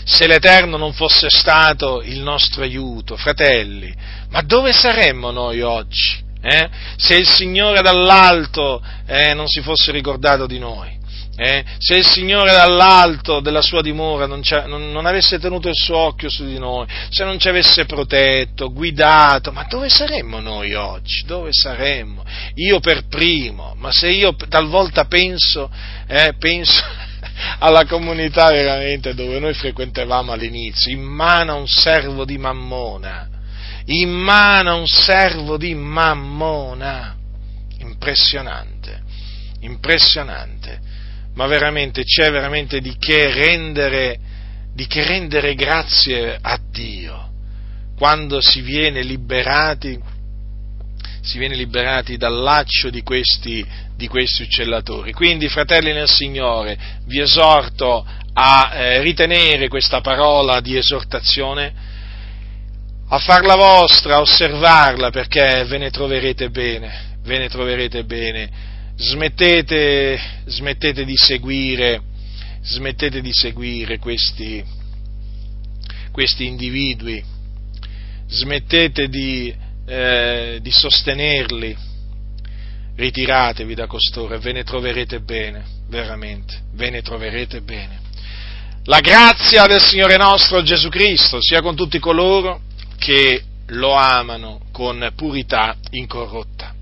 Se l'Eterno non fosse stato il nostro aiuto, fratelli, ma dove saremmo noi oggi? Eh? Se il Signore dall'alto eh, non si fosse ricordato di noi. Eh? Se il Signore dall'alto della sua dimora non, non, non, avesse tenuto il suo occhio su di noi, se non ci avesse protetto, guidato, ma dove saremmo noi oggi? Dove saremmo? Io per primo, ma se io talvolta penso, eh, penso alla comunità veramente dove noi frequentavamo all'inizio, in mano a un servo di mammona, in mano a un servo di mammona, impressionante, impressionante ma veramente c'è veramente di che rendere, di che rendere grazie a Dio quando si viene liberati, si viene liberati dal laccio di questi, di questi uccellatori. Quindi, fratelli nel Signore, vi esorto a eh, ritenere questa parola di esortazione, a farla vostra, a osservarla, perché ve ne troverete bene, ve ne troverete bene smettete, smettete di seguire, smettete di seguire questi, questi individui, smettete di, eh, di sostenerli, ritiratevi da costoro e ve ne troverete bene, veramente, ve ne troverete bene. La grazia del Signore nostro Gesù Cristo sia con tutti coloro che lo amano con purità incorrotta.